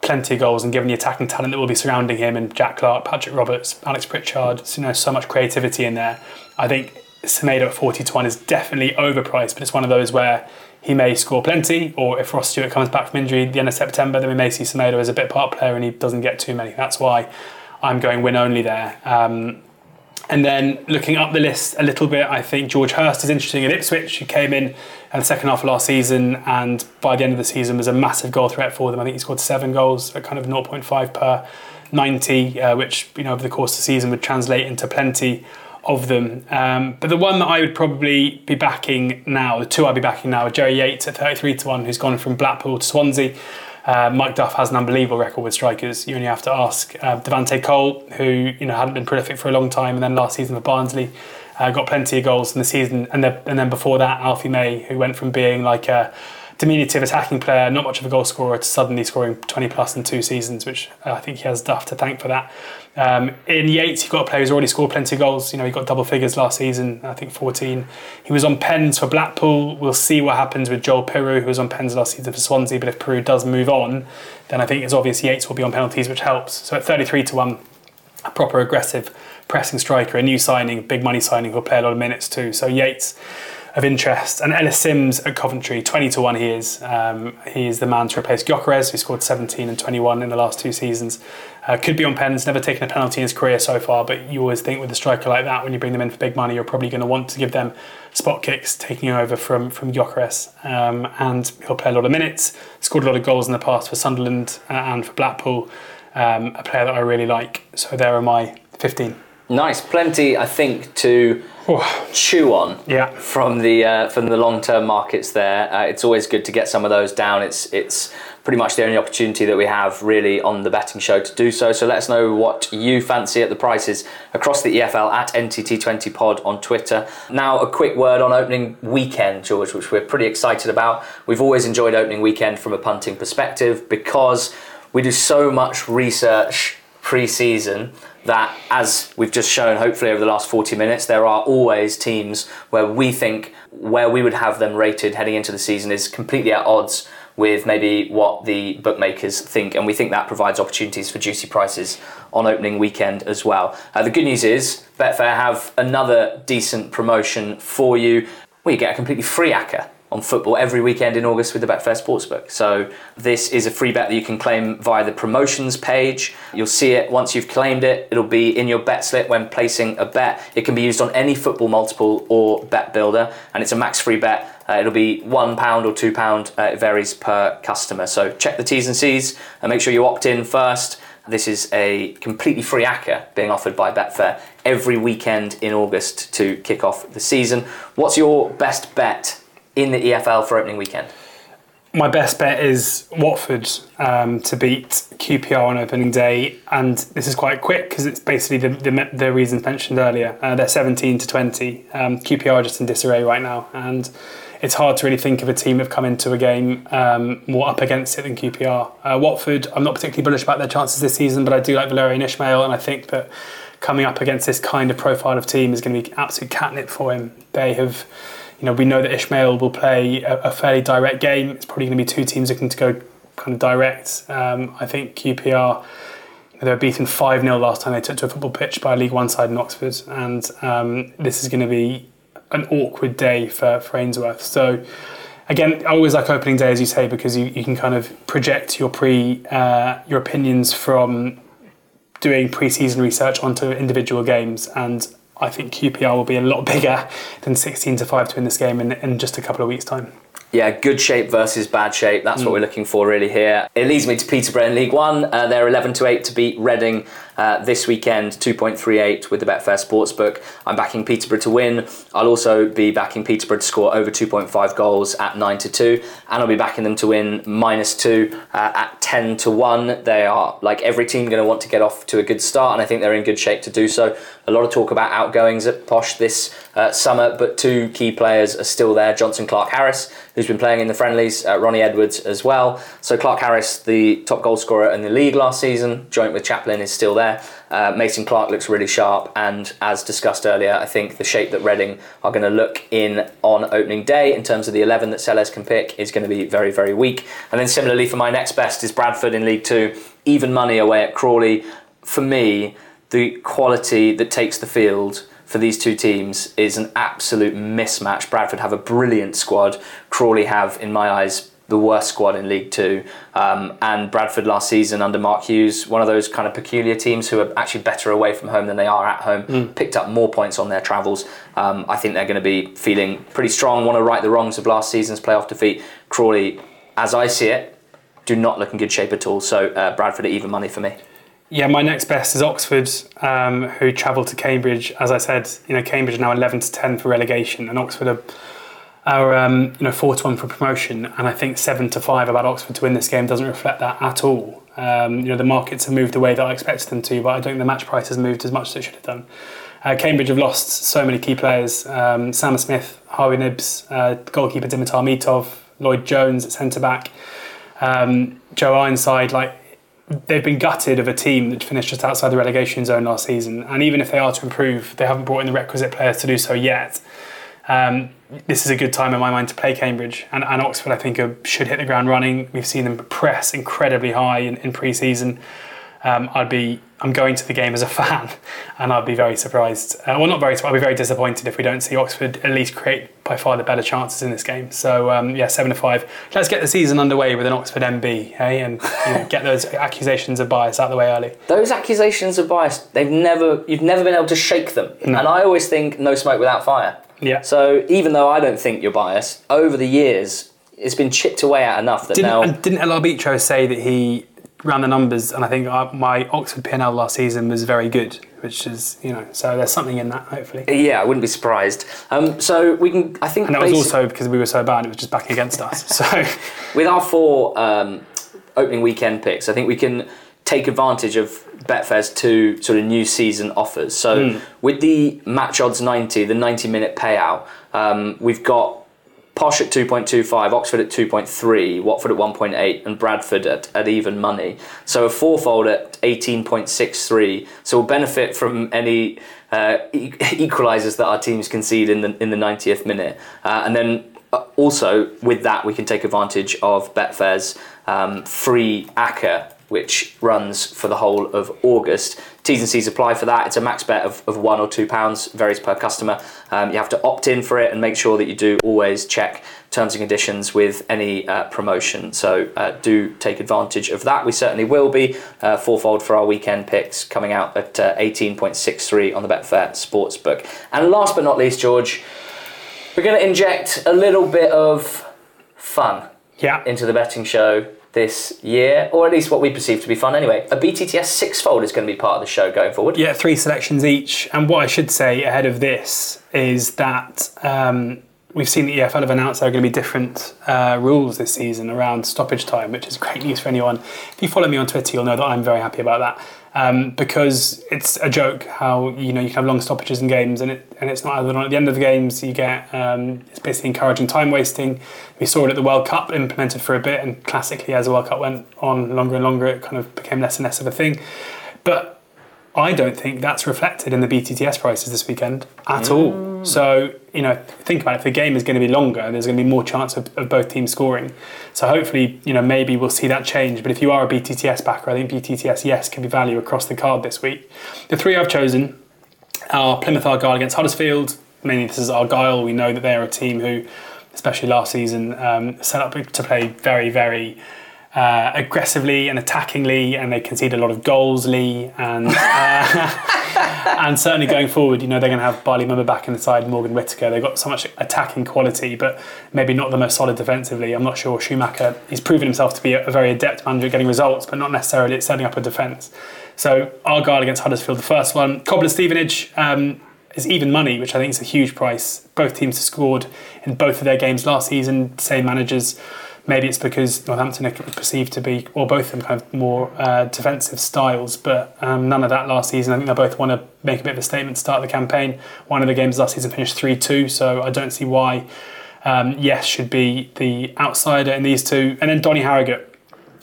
plenty of goals and given the attacking talent that will be surrounding him and Jack Clarke, Patrick Roberts, Alex Pritchard, you know, so much creativity in there. I think Semedo at 40 to 1 is definitely overpriced, but it's one of those where he may score plenty, or if Ross Stewart comes back from injury at the end of September, then we may see Semedo as a bit part player and he doesn't get too many. That's why I'm going win only there. Um, and then looking up the list a little bit, I think George Hurst is interesting at Ipswich. He came in in the second half of last season, and by the end of the season was a massive goal threat for them. I think he scored seven goals at kind of 0.5 per 90, uh, which you know over the course of the season would translate into plenty of them. Um, but the one that I would probably be backing now, the two I'd be backing now, are Jerry Yates at 33 to one, who's gone from Blackpool to Swansea. Uh, Mike Duff has an unbelievable record with strikers. You only have to ask uh, Devante Cole, who you know hadn't been prolific for a long time, and then last season for Barnsley uh, got plenty of goals in the season, and then, and then before that Alfie May, who went from being like a diminutive attacking player, not much of a goal scorer, to suddenly scoring 20 plus in two seasons, which uh, I think he has Duff to thank for that. Um, in Yates, you've got a player who's already scored plenty of goals. You know, he got double figures last season, I think 14. He was on pens for Blackpool. We'll see what happens with Joel Piroe, who was on pens last season for Swansea. But if Piru does move on, then I think it's obvious Yates will be on penalties, which helps. So at 33 to 1, a proper aggressive pressing striker, a new signing, big money signing who'll play a lot of minutes too. So Yates of interest. And Ellis Simms at Coventry, 20 to 1 he is. Um, he is the man to replace Gyökeres, who scored 17 and 21 in the last two seasons. Uh, could be on pens, never taken a penalty in his career so far, but you always think with a striker like that, when you bring them in for big money, you're probably going to want to give them spot kicks, taking over from, from Gyökeres. Um, and he'll play a lot of minutes, scored a lot of goals in the past for Sunderland uh, and for Blackpool. Um, a player that I really like. So there are my 15. Nice, plenty. I think to chew on Yeah. from the uh, from the long term markets there. Uh, it's always good to get some of those down. It's it's pretty much the only opportunity that we have really on the betting show to do so. So let us know what you fancy at the prices across the EFL at NTT20 Pod on Twitter. Now a quick word on opening weekend, George, which we're pretty excited about. We've always enjoyed opening weekend from a punting perspective because we do so much research pre-season that as we've just shown hopefully over the last 40 minutes there are always teams where we think where we would have them rated heading into the season is completely at odds with maybe what the bookmakers think. And we think that provides opportunities for juicy prices on opening weekend as well. Uh, the good news is betfair have another decent promotion for you. Where you get a completely free acca on football every weekend in August with the Betfair Sportsbook. So this is a free bet that you can claim via the promotions page. You'll see it once you've claimed it. It'll be in your bet slip when placing a bet. It can be used on any football multiple or bet builder, and it's a max free bet. Uh, it'll be one pound or two pound. Uh, it varies per customer. So check the T's and C's and make sure you opt in first. This is a completely free acca being offered by Betfair every weekend in August to kick off the season. What's your best bet in the EFL for opening weekend? My best bet is Watford um, to beat QPR on opening day, and this is quite quick because it's basically the, the, the reasons mentioned earlier. Uh, they're 17 to 20. Um, QPR are just in disarray right now, and it's hard to really think of a team that have come into a game um, more up against it than QPR. Uh, Watford, I'm not particularly bullish about their chances this season, but I do like Valérien Ismaël, and I think that coming up against this kind of profile of team is going to be absolute catnip for him. They have you know, we know that Ismaël will play a, a fairly direct game. It's probably going to be two teams looking to go kind of direct. Um, I think QPR, they were beaten 5 0 last time they took to a football pitch by a League One side in Oxford. And um, this is going to be an awkward day for, for Ainsworth. So, again, I always like opening day, as you say, because you, you can kind of project your pre uh, your opinions from doing pre-season research onto individual games and I think QPR will be a lot bigger than 16 to 5 to win this game in, in just a couple of weeks' time. Yeah, good shape versus bad shape. That's mm. what we're looking for really here. It leads me to Peterborough in League One. Uh, they're 11 to 8 to beat Reading uh, this weekend, 2.38 with the Betfair Sportsbook. I'm backing Peterborough to win. I'll also be backing Peterborough to score over 2.5 goals at 9 to 2, and I'll be backing them to win minus 2 uh, at 10 to 1. They are, like every team, going to want to get off to a good start, and I think they're in good shape to do so. A lot of talk about outgoings at Posh this uh, summer, but two key players are still there Jonson Clarke-Harris, who's been playing in the friendlies, uh, Ronnie Edwards as well. So Clarke-Harris, the top goal scorer in the league last season, joint with Chaplin, is still there there. Uh, Mason-Clark looks really sharp, and as discussed earlier, I think the shape that Reading are going to look in on opening day in terms of the 11 that Sellés can pick is going to be very, very weak. And then similarly for my next best is Bradford in League Two, even money away at Crawley. For me, the quality that takes the field for these two teams is an absolute mismatch. Bradford have a brilliant squad. Crawley have, in my eyes, the worst squad in League Two. Um, and Bradford last season under Mark Hughes, one of those kind of peculiar teams who are actually better away from home than they are at home, mm. picked up more points on their travels. Um, I think they're going to be feeling pretty strong, want to right the wrongs of last season's playoff defeat. Crawley, as I see it, do not look in good shape at all. So uh, Bradford are even money for me. Yeah, my next best is Oxford, um, who travelled to Cambridge. As I said, you know, Cambridge are now 11 to 10 for relegation, and Oxford are our um, you know four to one for promotion, and I think seven to five about Oxford to win this game doesn't reflect that at all. Um, you know the markets have moved the way that I expected them to, but I don't think the match price has moved as much as it should have done. Uh, Cambridge have lost so many key players: um, Sam Smith, Harvey Knibbs, uh, goalkeeper Dimitar Mitov, Lloyd Jones at centre back, um, Joe Ironside. Like they've been gutted of a team that finished just outside the relegation zone last season, and even if they are to improve, they haven't brought in the requisite players to do so yet. Um, this is a good time in my mind to play Cambridge and, and Oxford. I think are, should hit the ground running. We've seen them press incredibly high in, in pre-season. Um, I'd be I'm going to the game as a fan, and I'd be very surprised. Uh, well, not very. I'd be very disappointed if we don't see Oxford at least create by far the better chances in this game. So um, yeah, seven to five. Let's get the season underway with an Oxford MB, hey, and you know, get those accusations of bias out of the way early. Those accusations of bias, they've never, you've never been able to shake them. No. And I always think no smoke without fire. Yeah. So even though I don't think you're biased, over the years it's been chipped away at enough that didn't, now. And didn't El Arbitro say that he ran the numbers, and I think uh, my Oxford PNL last season was very good, which is you know so there's something in that hopefully. Yeah, I wouldn't be surprised. Um, so we can, I think, And that was also because we were so bad; it was just backing against us. So with our four um, opening weekend picks, I think we can take advantage of Betfair's two sort of new season offers. So with the match odds 90, the 90 minute payout, um, we've got Posh at 2.25, Oxford at 2.3, Watford at 1.8, and Bradford at, at even money. So a fourfold at 18.63. So we'll benefit from any uh, e- equalisers that our teams concede in the in the 90th minute, uh, and then uh, also with that we can take advantage of Betfair's um, free ACCA which runs for the whole of August. T's and C's apply for that. It's a max bet of, of one or two pounds, varies per customer. Um, you have to opt in for it and make sure that you do always check terms and conditions with any uh, promotion. So uh, do take advantage of that. We certainly will be. Uh, fourfold for our weekend picks coming out at uh, 18.63 on the Betfair Sportsbook. And last but not least, George, we're going to inject a little bit of fun yeah, into the betting show this year, or at least what we perceive to be fun anyway. A BTTS sixfold is going to be part of the show going forward. Yeah, three selections each. And what I should say ahead of this is that um, we've seen the EFL have announced there are going to be different uh, rules this season around stoppage time, which is great news for anyone. If you follow me on Twitter, you'll know that I'm very happy about that. Um, because it's a joke how you know you can have long stoppages in games and it and it's not either on at the end of the games you get um, it's basically encouraging time wasting. We saw it at the World Cup implemented for a bit and classically as the World Cup went on longer and longer it kind of became less and less of a thing. But I don't think that's reflected in the BTTS prices this weekend at all. So, you know, think about it. If the game is going to be longer, there's going to be more chance of, of both teams scoring. So hopefully, you know, maybe we'll see that change. But if you are a BTTS backer, I think BTTS, yes, can be value across the card this week. The three I've chosen are Plymouth Argyle against Huddersfield. Mainly this is Argyle. We know that they are a team who, especially last season, um, set up to play very, very uh, aggressively and attackingly, and they concede a lot of goals, Lee, and uh, and certainly going forward, you know they're going to have Bali Mumba back in the side, Morgan Whittaker. They've got so much attacking quality, but maybe not the most solid defensively. I'm not sure Schumacher. He's proven himself to be a, very adept manager at getting results, but not necessarily at setting up a defence. So Argyle against Huddersfield, the first one. Cobblers Stevenage. Um, is even money, which I think is a huge price. Both teams have scored in both of their games last season, same managers. Maybe it's because Northampton are perceived to be, or both of them, kind of more uh, defensive styles, but um, none of that last season. I think they both want to make a bit of a statement to start the campaign. One of the games last season finished 3 2, so I don't see why um, Yes should be the outsider in these two. And then Donny Harrogate.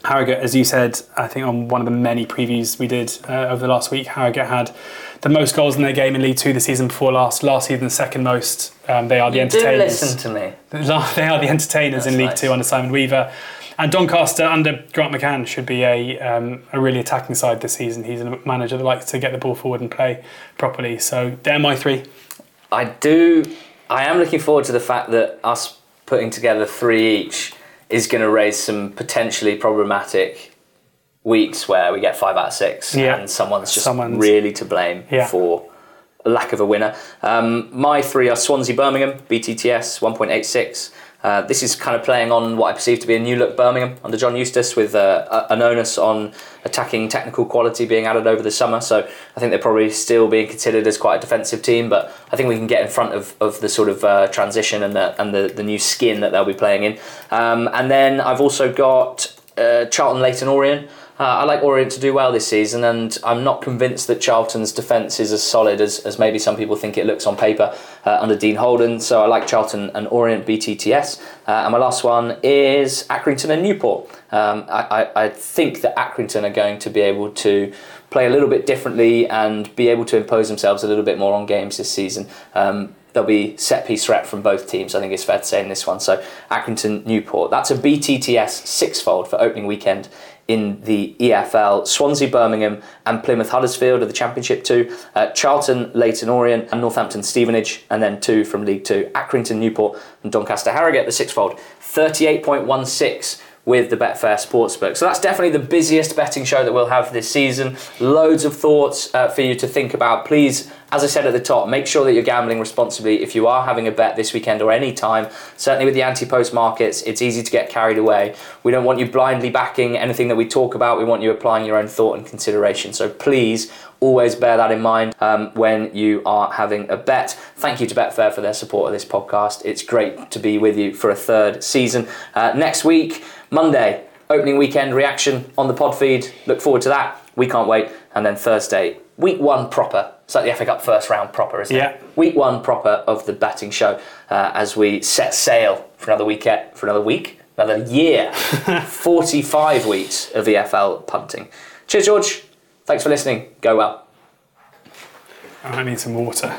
Harrogate, as you said, I think on one of the many previews we did uh, over the last week, Harrogate had the most goals in their game in League Two the season before last. Last season, the second most. Um, they are the You do entertainers. listen to me. They are the entertainers in League nice. Two under Simon Weaver. And Doncaster under Grant McCann should be a, um, a really attacking side this season. He's a manager that likes to get the ball forward and play properly. So they're my three. I do. I am looking forward to the fact that us putting together three each is going to raise some potentially problematic weeks where we get five out of six Yeah. and someone's just Someone's- really to blame Yeah. for a lack of a winner. Um, my three are Swansea Birmingham, BTTS 1.86. Uh, this is kind of playing on what I perceive to be a new look Birmingham under John Eustace with uh, a- an onus on attacking technical quality being added over the summer. So I think they're probably still being considered as quite a defensive team, but I think we can get in front of, of the sort of uh, transition and the and the, the new skin that they'll be playing in. Um, and then I've also got uh, Charlton Leyton Orient. Uh, I like Orient to do well this season, and I'm not convinced that Charlton's defence is as solid as, as maybe some people think it looks on paper uh, under Dean Holden. So I like Charlton and Orient BTTS. Uh, and my last one is Accrington and Newport. Um, I, I, I think that Accrington are going to be able to play a little bit differently and be able to impose themselves a little bit more on games this season. Um, there'll be set piece threat from both teams. I think it's fair to say in this one. So Accrington, Newport. That's a BTTS sixfold for opening weekend in the EFL. Swansea, Birmingham, and Plymouth Huddersfield are the Championship two. Uh, Charlton, Leyton Orient, and Northampton Stevenage, and then two from League Two. Accrington, Newport, and Doncaster Harrogate the sixfold. Thirty-eight point one six with the Betfair Sportsbook. So that's definitely the busiest betting show that we'll have this season. Loads of thoughts uh, for you to think about. Please, as I said at the top, make sure that you're gambling responsibly if you are having a bet this weekend or any time. Certainly with the ante-post markets, it's easy to get carried away. We don't want you blindly backing anything that we talk about. We want you applying your own thought and consideration. So please always bear that in mind um, when you are having a bet. Thank you to Betfair for their support of this podcast. It's great to be with you for a third season. Uh, next week, Monday, opening weekend reaction on the pod feed. Look forward to that. We can't wait. And then Thursday, week one proper. It's like the FA Cup first round proper, isn't Yeah. it? Yeah. Week one proper of the batting show uh, as we set sail for another weekend, for another week, another year. 45 weeks of EFL punting. Cheers, George. Thanks for listening. Go well. I need some water.